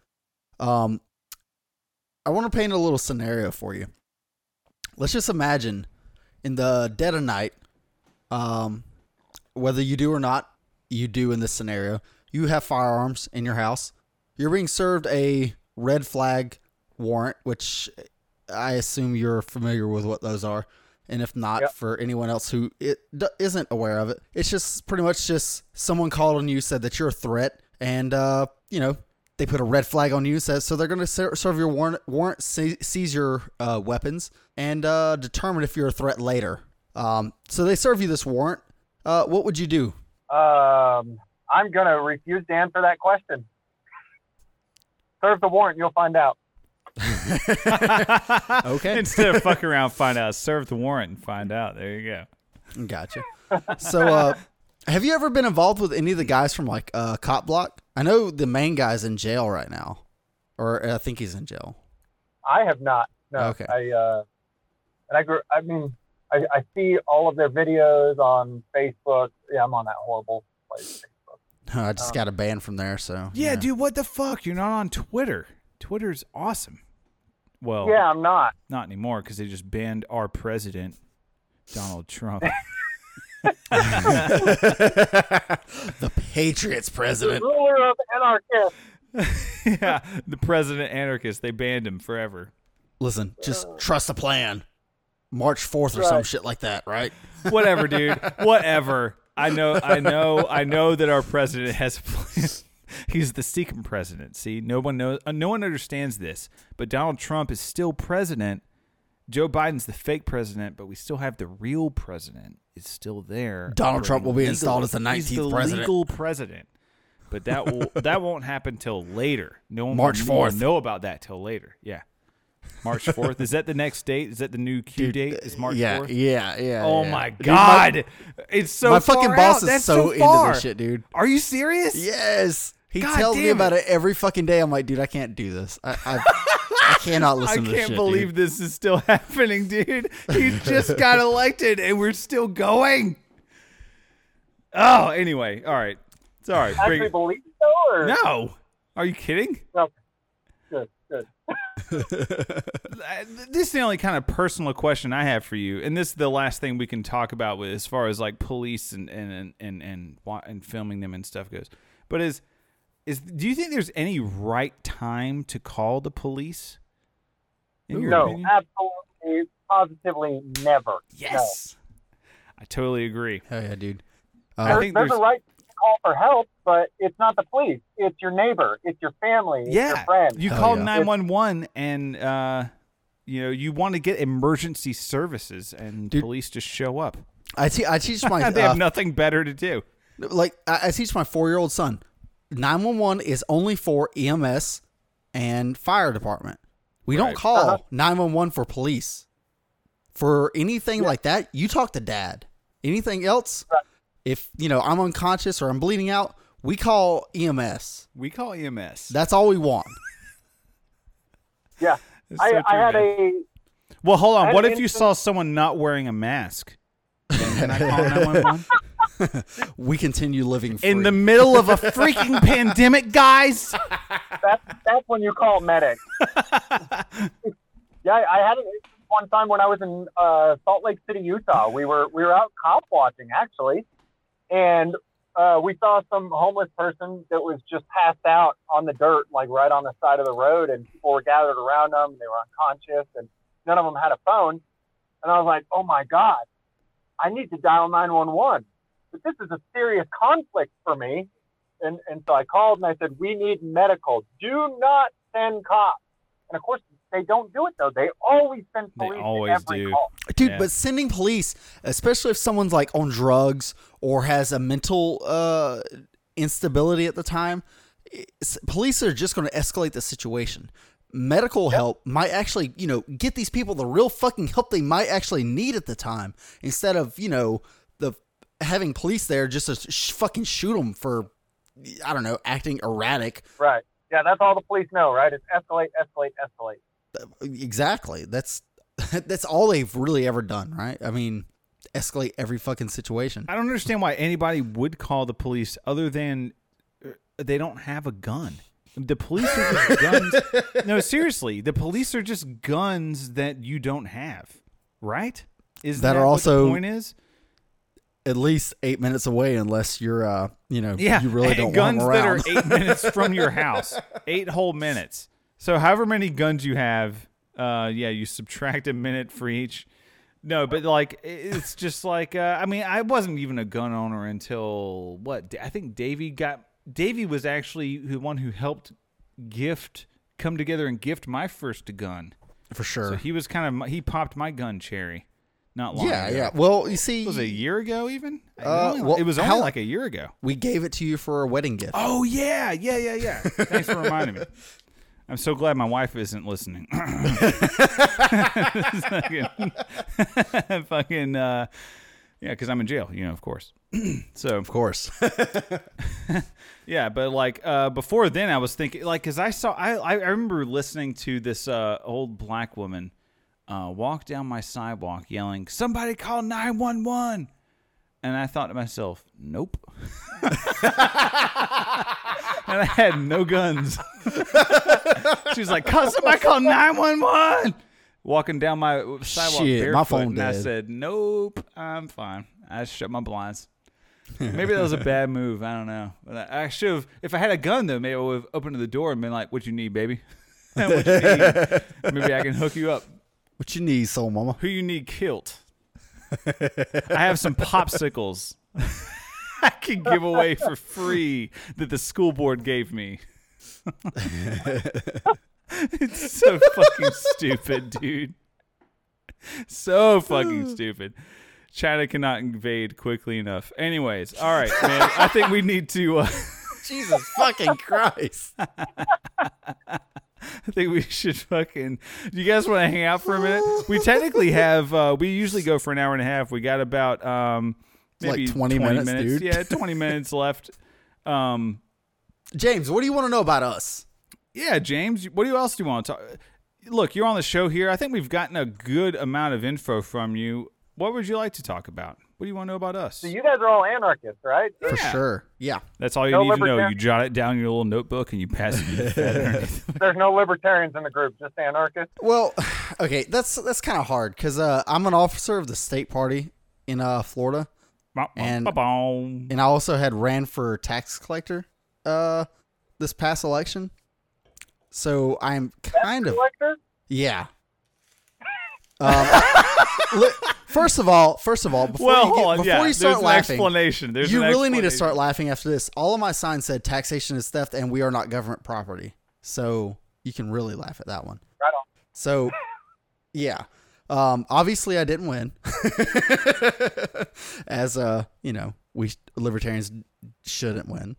Um, I want to paint a little scenario for you. Let's just imagine in the dead of night, um, whether you do or not, you do in this scenario, you have firearms in your house. You're being served a red flag warrant, which I assume you're familiar with what those are. And if not, Yep. for anyone else who it, d- isn't aware of it, it's just pretty much just someone called on you, said that you're a threat, and uh, you know they put a red flag on you, says so they're going to ser- serve your warrant, warrant se- seize your uh, weapons, and uh, determine if you're a threat later. Um, so they serve you this warrant. Uh, what would you do? Um, I'm going to refuse to answer that question. Serve the warrant, you'll find out. Okay. Instead of fuck around, find out. Serve the warrant and find out. There you go. Gotcha. So, uh, have you ever been involved with any of the guys from like uh, Cop Block? I know the main guy's in jail right now, or I think he's in jail. I have not. No. Okay. I uh, and I grew. I mean, I, I see all of their videos on Facebook. Yeah, I'm on that horrible place. Facebook. I just got a ban from there, so Yeah, dude, what the fuck? You're not on Twitter. Twitter's awesome. Well, Yeah, I'm not. not anymore because they just banned our president, Donald Trump. the Patriots president. Ruler of anarchists. yeah, the president anarchist. They banned him forever. Listen, just trust the plan. March fourth or some shit like that, right? Whatever, dude. Whatever. I know. I know. I know that our president has a plan. He's the secret president. See, no one knows. Uh, no one understands this. But Donald Trump is still president. Joe Biden's the fake president, but we still have the real president. Is still there. Donald Trump will be Legally. installed as the He's 19th the president. legal president. But that will that won't happen till later. No one March 4th. know about that till later. Yeah, March fourth. is that the next date? Is that the new Q date? Is uh, March yeah, fourth? yeah, yeah. Oh yeah. my Dude, god, it's so. my fucking boss out. is That's so, into this shit, dude. Are you serious? Yes, he God tells me damn about it. it. every fucking day. I'm like, dude, I can't do this. I, I, I cannot I listen to this I can't believe dude. this is still happening, dude. He just got elected and we're still going. Oh, anyway, all right. Sorry. Bring Actually it. believe so, or No. Are you kidding? No. Good, good. Uh, this is the only kind of personal question I have for you, and this is the last thing we can talk about with as far as like police and and and and and, and filming them and stuff goes. But is is do you think there's any right time to call the police? In your No, opinion? absolutely, positively never. Yes, I totally agree. Hell yeah, dude. No. I think there's, there's a right to call for help, but it's not the police. It's your neighbor. It's your family. It's your yeah. friend. You Hell call yeah. nine one one and uh, you know you want to get emergency services, and Dude. police just show up. I te- I teach my they uh, have nothing better to do. Like I, I teach my four year old son, nine one one is only for EMS and fire department. We don't call Uh-huh. nine one one for police. For anything like that, you talk to dad. Anything else, if you know I'm unconscious or I'm bleeding out, we call EMS. We call EMS. That's all we want. Yeah. It's I, so I had man. a Well, hold on. What if you saw someone not wearing a mask? Can I call 911? We continue living free. In the middle of a freaking pandemic, guys. that's that's when you call medic. yeah, I had an instance one time when I was in uh, Salt Lake City, Utah. We were we were out cop watching actually, and uh, we saw some homeless person that was just passed out on the dirt, like right on the side of the road, and people were gathered around them. They were unconscious, and none of them had a phone. And I was like, "Oh my god, I need to dial 911." But this is a serious conflict for me. And, and so I called and I said, we need medical. Do not send cops. And of course, they don't do it though. They always send police. They police always every do. call. Dude, Yeah. but sending police, especially if someone's like on drugs or has a mental uh, instability at the time, police are just going to escalate the situation. Medical help might actually, you know, get these people the real fucking help they might actually need at the time instead of, you know, the having police there just to sh- fucking shoot them for, I don't know, acting erratic. Right. Yeah, that's all the police know, right? It's escalate, escalate, escalate. Exactly. That's that's all they've really ever done, right? I mean, escalate every fucking situation. I don't understand why anybody would call the police other than uh, they don't have a gun. The police are just guns. No, seriously, the police are just guns that you don't have, right? Is That that, are what also- the point is? At least eight minutes away, unless you're, uh, you know, Yeah, you really don't guns want them Guns that are eight minutes from your house, eight whole minutes. So, however many guns you have, uh, yeah, you subtract a minute for each. No, but like it's just like uh, I mean, I wasn't even a gun owner until what? I think Davey got. Davey was actually the one who helped gift come together and gift my first gun. for sure. So he was kind of he popped my gun cherry. Not long yeah, ago. yeah. Yeah. Well, you see, it Was a year ago even? Uh, It only- well, it was only how- like a year ago. we gave it to you for a wedding gift. Oh yeah, yeah, yeah, yeah. Thanks for reminding me. I'm so glad my wife isn't listening. fucking, fucking, uh, yeah, because I'm in jail, you know, of course. so Of course. yeah, but like uh, before then, I was thinking like because I saw I I remember listening to this uh, old black woman uh, walk down my sidewalk yelling, "Somebody call nine one one!" And I thought to myself, "Nope." and I had no guns. she was like, "Call I call nine one one!" Walking down my sidewalk Shit, barefoot, my phone and I said, "Nope, I'm fine." I shut my blinds. Maybe that was a bad move. I don't know. But I, I should have. If I had a gun, though, maybe I would have opened the door and been like, "What you need, baby? what you need? Maybe I can hook you up. what you need, soul mama? Who you need killed? I have some popsicles I can give away for free that the school board gave me. it's so fucking stupid, dude. So fucking stupid. China cannot invade quickly enough. Anyways, all right, man. I think we need to. Uh, Jesus fucking Christ. I think we should fucking. Do you guys want to hang out for a minute? We technically have. Uh, we usually go for an hour and a half. We got about um like maybe 20 minutes, dude. Yeah, twenty minutes left. Um, James, what do you want to know about us? yeah, James. What do you else do you want to talk? Look, you're on the show here. I think we've gotten a good amount of info from you. What would you like to talk about? What do you want to know about us? So you guys are all anarchists, right? For Yeah. sure. Yeah. That's all you No need to know. You jot it down in your little notebook and you pass it to the Fed underneath. There's no libertarians in the group, just anarchists. Well, okay, that's that's kind of hard because uh, I'm an officer of the state party in uh, Florida, And- and I also had ran for tax collector uh, this past election. So I'm kind of Collector? yeah. Um, li- first of all, first of all, before well, you, get- on. before yeah, you start there's an laughing, explanation. There's you an really need to start laughing after this. All of my signs said taxation is theft and we are not government property. So you can really laugh at that one. Right on. So yeah. Um, obviously I didn't win. As uh, you know, we libertarians shouldn't win.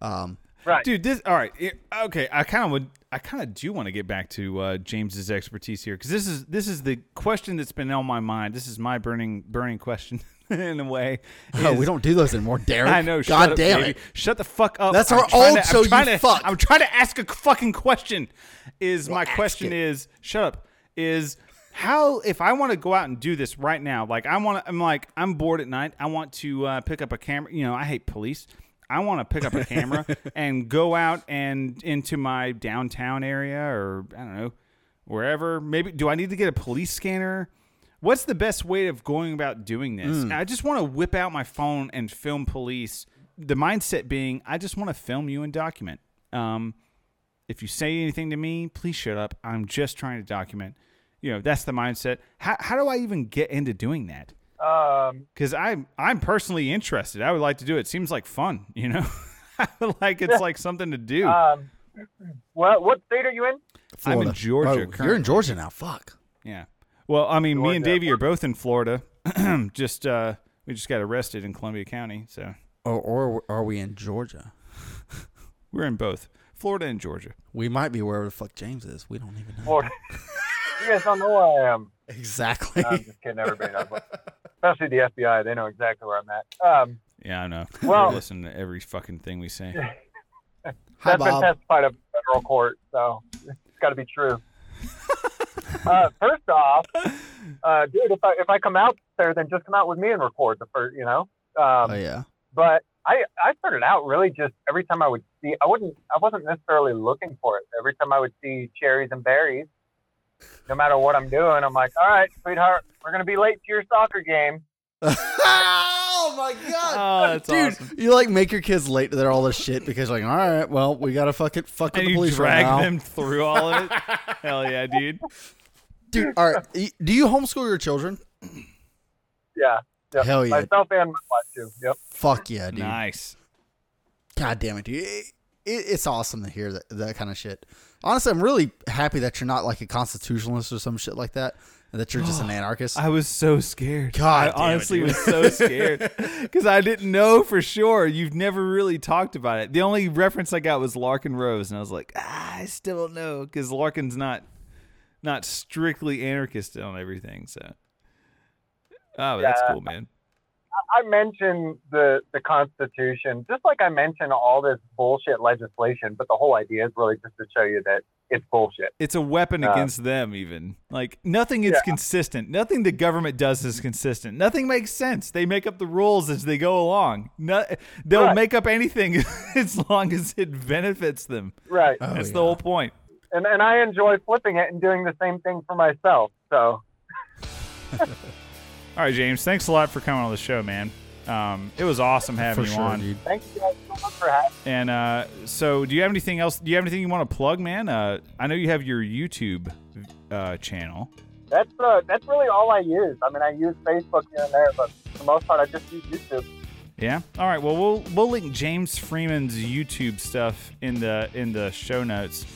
Um, Right. Dude, this all right. it- okay, I kind of would. I kind of do want to get back to uh, James's expertise here because this is this is the question that's been on my mind. This is my burning burning question in a way. oh, we don't do those anymore, Derek. I know. God shut up, damn baby. it. Shut the fuck up. That's I'm our old to, show, I'm you trying to, fuck. I'm trying to ask a fucking question. Is my question it. is shut up. Is how if I want to go out and do this right now? Like I want to. I'm like I'm bored at night. I want to uh, pick up a camera. You know, I hate police. I want to pick up a camera and go out and into my downtown area or I don't know wherever. Maybe do I need to get a police scanner? What's the best way of going about doing this? Hmm. I just want to whip out my phone and film police. The mindset being, I just want to film you and document. Um, if you say anything to me, please shut up. I'm just trying to document. You know, that's the mindset. How, how do I even get into doing that? Um, Because I'm I'm personally interested. I would like to do it. it Seems like fun. You know, like it's like something to do. um, what what state are you in? I'm in Georgia Oh, you're in. Georgia now. Fuck. Yeah. Well, I mean, me and Davey are both in Florida. just uh, we just got arrested in Columbia County, so Or, or are we in Georgia? we're in both Florida and Georgia. We might be wherever the fuck James is. We don't even know. Florida. you guys don't know where I am. Exactly. I'm just kidding. Everybody knows. What, especially the FBI. They know exactly where I'm at. Um, Yeah, I know. Well- They listen to every fucking thing we say. Hi, that's been Bob. testified of federal court, so it's got to be true. uh, first off, uh, dude, if I if I come out there, then just come out with me and record the first, you know. Um, Oh yeah. But I I started out really just every time I would see, I wouldn't, I wasn't necessarily looking for it. Every time I would see cherries and berries, no matter what I'm doing, I'm like, all right, sweetheart, we're gonna be late to your soccer game. oh my god. Oh, that's Dude, awesome. you like make your kids late to their all this shit because like, all right, well, we gotta fuck it, fuck with And the you police drag right now. them through all of it. Hell yeah, dude. Dude, all right. Do you homeschool your children? Yeah. Yep. Hell yeah. Myself and my wife too. Yep. Fuck yeah, dude. Nice. God damn it, dude. It, it, it's awesome to hear that, that kind of shit. Honestly, I'm really happy that you're not like a constitutionalist or some shit like that, and that you're just an anarchist. I was so scared. God I damn it, honestly dude. was so scared because I didn't know for sure. You've never really talked about it. The only reference I got was Larken Rose, and I was like, ah, I still don't know because Larken's not not strictly anarchist on everything. So, oh, that's Yeah. cool, man. I mentioned the the Constitution, just like I mentioned all this bullshit legislation, but the whole idea is really just to show you that it's bullshit. It's a weapon Uh, against them, even. Like, nothing is Yeah. consistent. Nothing the government does is consistent. Nothing makes sense. They make up the rules as they go along. No, they'll Right. make up anything as long as it benefits them. Right. Oh, That's yeah. the whole point. And and I enjoy flipping it and doing the same thing for myself. So All right, James. Thanks a lot for coming on the show, man. Um, it was awesome having For you sure, on. dude. thank you guys so much for having me. And uh, so, do you have anything else? Do you have anything you want to plug, man? Uh, I know you have your YouTube uh, channel. That's uh, that's really all I use. I mean, I use Facebook here and there, but for the most part, I just use YouTube. Yeah. All right. Well, we'll we'll link James Freeman's YouTube stuff in the in the show notes,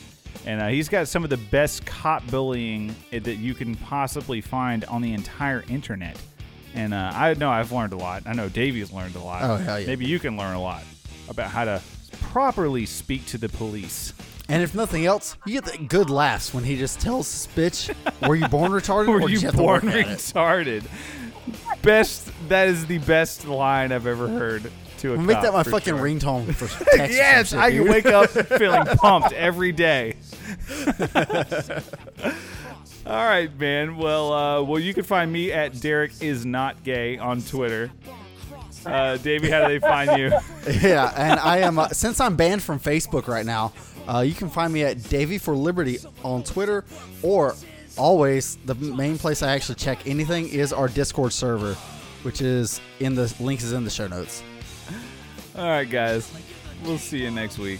and uh, he's got some of the best cop bullying that you can possibly find on the entire internet. And uh, I know I've learned a lot. I know Davey's learned a lot. Oh, hell yeah. Maybe you can learn a lot about how to properly speak to the police. And if nothing else, you get the good laughs when he just tells this bitch, "Were you born retarded, Were or you you born work at it?" retarded? Best. That is the best line I've ever heard to a I'll make that my fucking sure. ringtone for text. yes, shit, I can wake up feeling pumped every day. All right, man. Well, uh, well, you can find me at Derek is not gay on Twitter. Uh, Davey, how do they find you? yeah, and I am uh, since I'm banned from Facebook right now. Uh, you can find me at Davey for Liberty on Twitter, or always the main place I actually check anything is our Discord server, which is in the links is in the show notes. All right, guys. We'll see you next week.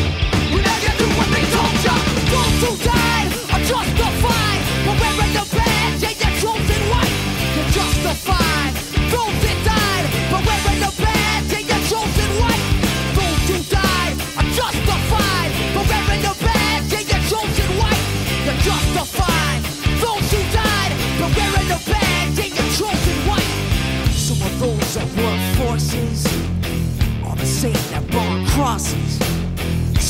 Forces are the same that burn crosses.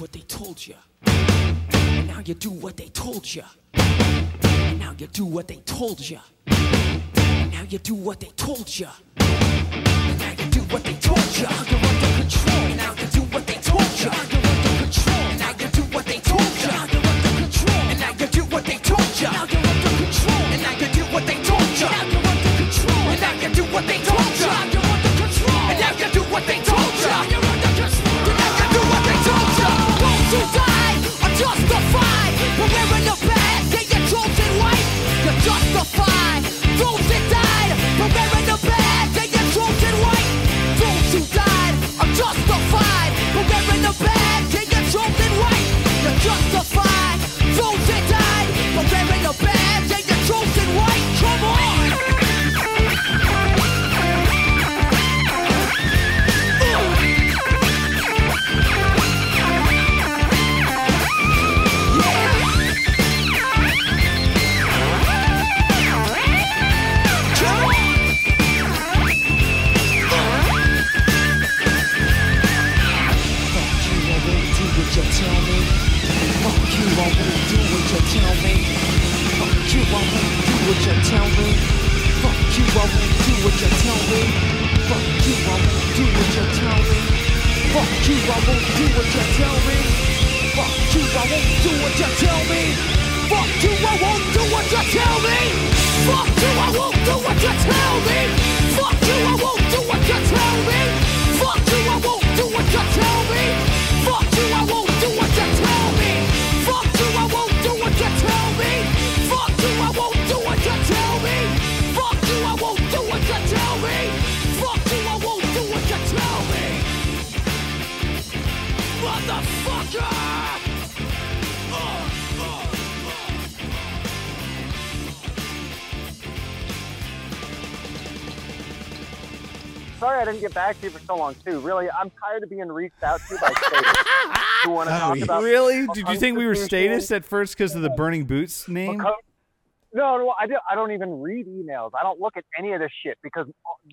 what they told you. And now you do what they told you. And now you do what they told you. And now you do what they told you. And now you do what they told you. You're under control. Get back to you for so long too. Really, I'm tired of being reached out to by statists who want to talk about. Really? Did you think we were unconstitutional- status at first because of the burning boots name? Because- no, no, I, don't, I don't even read emails. I don't look at any of this shit because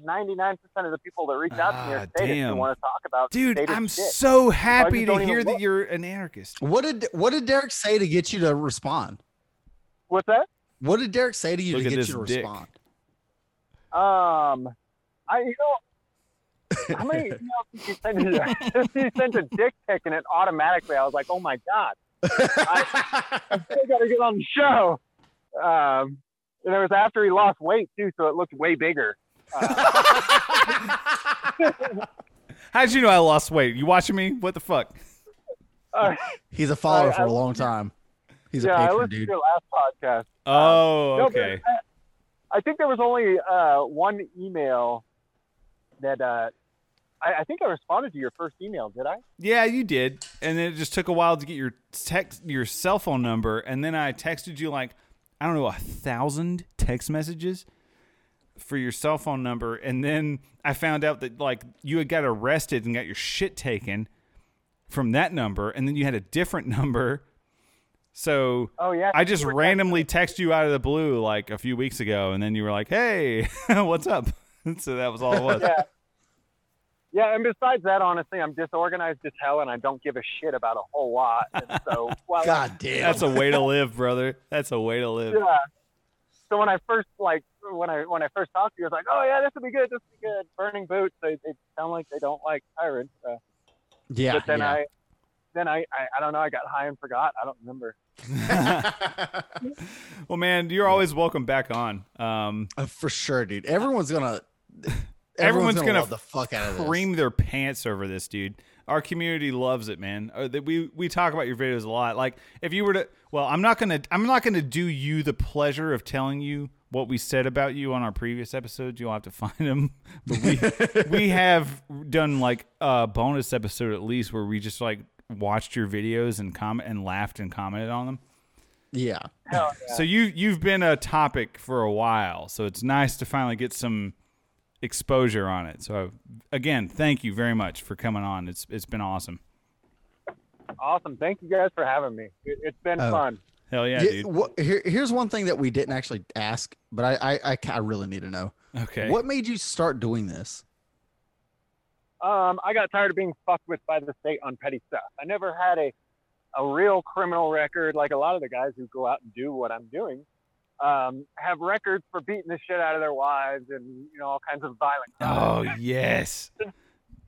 99% of the people that reach out to me Ah, are statists damn. who want to talk about Dude, statist I'm shit. so happy to don't even hear that look. you're an anarchist. What did what did Derek say to get you to respond? What's that? What did Derek say to you Look to at get this you to dick. respond? Um, I you know how many emails did you send? you sent a dick pic and it automatically. I was like, oh my god, I, I still got to get on the show. Um, and it was after he lost weight too, so it looked way bigger. How'd you know I lost weight? You watching me? What the fuck? Uh, He's a follower I- for I- a long time. He's yeah, a I patron, listened dude. to your last podcast. Oh, No, okay. I, I think there was only uh, one email that uh, I, I think I responded to your first email. Did I? Yeah, you did. And then it just took a while to get your text, your cell phone number, and then I texted you like I don't know a thousand text messages for your cell phone number, and then I found out that like you had got arrested and got your shit taken from that number, and then you had a different number. So Oh yeah. I just randomly texted you out of the blue like a few weeks ago, and then you were like, "Hey, what's up?" so that was all it was. Yeah. Yeah, and besides that, honestly, I'm disorganized as hell, and I don't give a shit about a whole lot. And so, while God damn. That's a way to live, brother. That's a way to live. yeah, so when I first like when I when I first talked to you, I was like, oh yeah, this would be good. This would be good. Burning boots. They, they sound like they don't like tyrants. Uh, Yeah. but then yeah. I then I, I I don't know. I got high and forgot. I don't remember. Well, man, you're always welcome back on. Um, Uh, for sure, dude. Everyone's gonna. Everyone's, gonna, love the fuck out of this. cream their pants over this, dude. Our community loves it, man. Uh, that we we talk about your videos a lot. Like, if you were to, well, I'm not gonna, I'm not gonna do you the pleasure of telling you what we said about you on our previous episodes. You'll have to find them. But we we have done like a bonus episode at least where we just like watched your videos and comment and laughed and commented on them. Yeah. Hell yeah. So you you've been a topic for a while, so it's nice to finally get some exposure on it. So again, thank you very much for coming on. It's it's been awesome. Awesome. Thank you guys for having me. It, it's been Oh. fun. Hell yeah, Yeah, dude. what- here, here's one thing that we didn't actually ask, but I, I, I, I really need to know. Okay. What made you start doing this? Um, I got tired of being fucked with by the state on petty stuff. I never had a a real criminal record like a lot of the guys who go out and do what I'm doing. Um, have records for beating the shit out of their wives and you know all kinds of violent. Oh yes.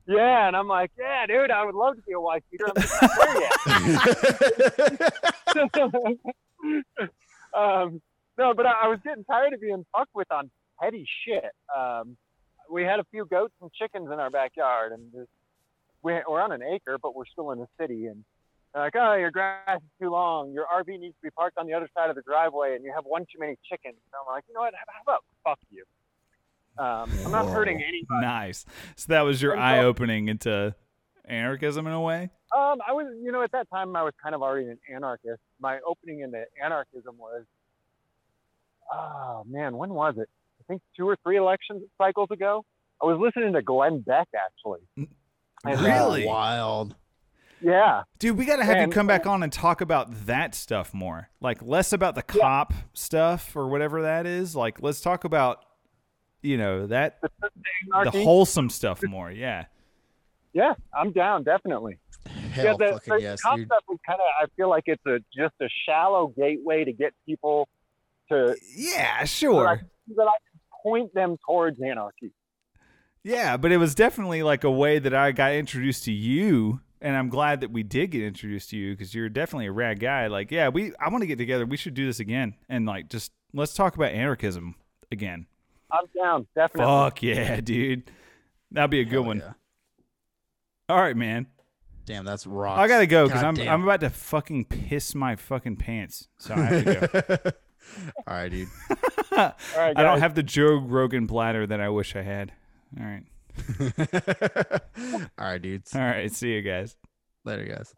Yeah, and I'm like, yeah, dude, I would love to be a wife beater. I'm just not there yet. um, no, but I, I was getting tired of being fucked with on petty shit. Um, we had a few goats and chickens in our backyard, and just, we, we're on an acre, but we're still in the city. And they're like, oh, your grass is too long. Your RV needs to be parked on the other side of the driveway, and you have one too many chickens. And I'm like, you know what? How about fuck you? Um, I'm not hurting anybody. Nice. So that was your so- eye opening into anarchism in a way. Um, I was, you know, at that time I was kind of already an anarchist. My opening into anarchism was, oh man, when was it? I think two or three election cycles ago. I was listening to Glenn Beck actually. And, uh, Really? Wild. Yeah. Dude, we got to have And- you come back on and talk about that stuff more. Like less about the cop stuff or whatever that is. Like let's talk about you know, that the Anarchy. wholesome stuff more. Yeah. Yeah, I'm down definitely. Hell yeah, the, fucking the yes, cop dude. stuff is kind of. I feel like it's a just a shallow gateway to get people to Yeah, sure. that, I, that I can point them towards anarchy. Yeah, but it was definitely like a way that I got introduced to you, and I'm glad that we did get introduced to you because you're definitely a rad guy. Like, yeah, we I want to get together. We should do this again, and like just let's talk about anarchism again. I'm down, definitely. Fuck yeah, dude, that'd be a good Hell one. yeah. All right, man. Damn, that's rock. I gotta go because I'm damn. I'm about to fucking piss my fucking pants, so I have to go. All right, dude. All right, I don't have the Joe Rogan bladder that I wish I had. All right, All right, dudes. all right. See you guys. Later, guys.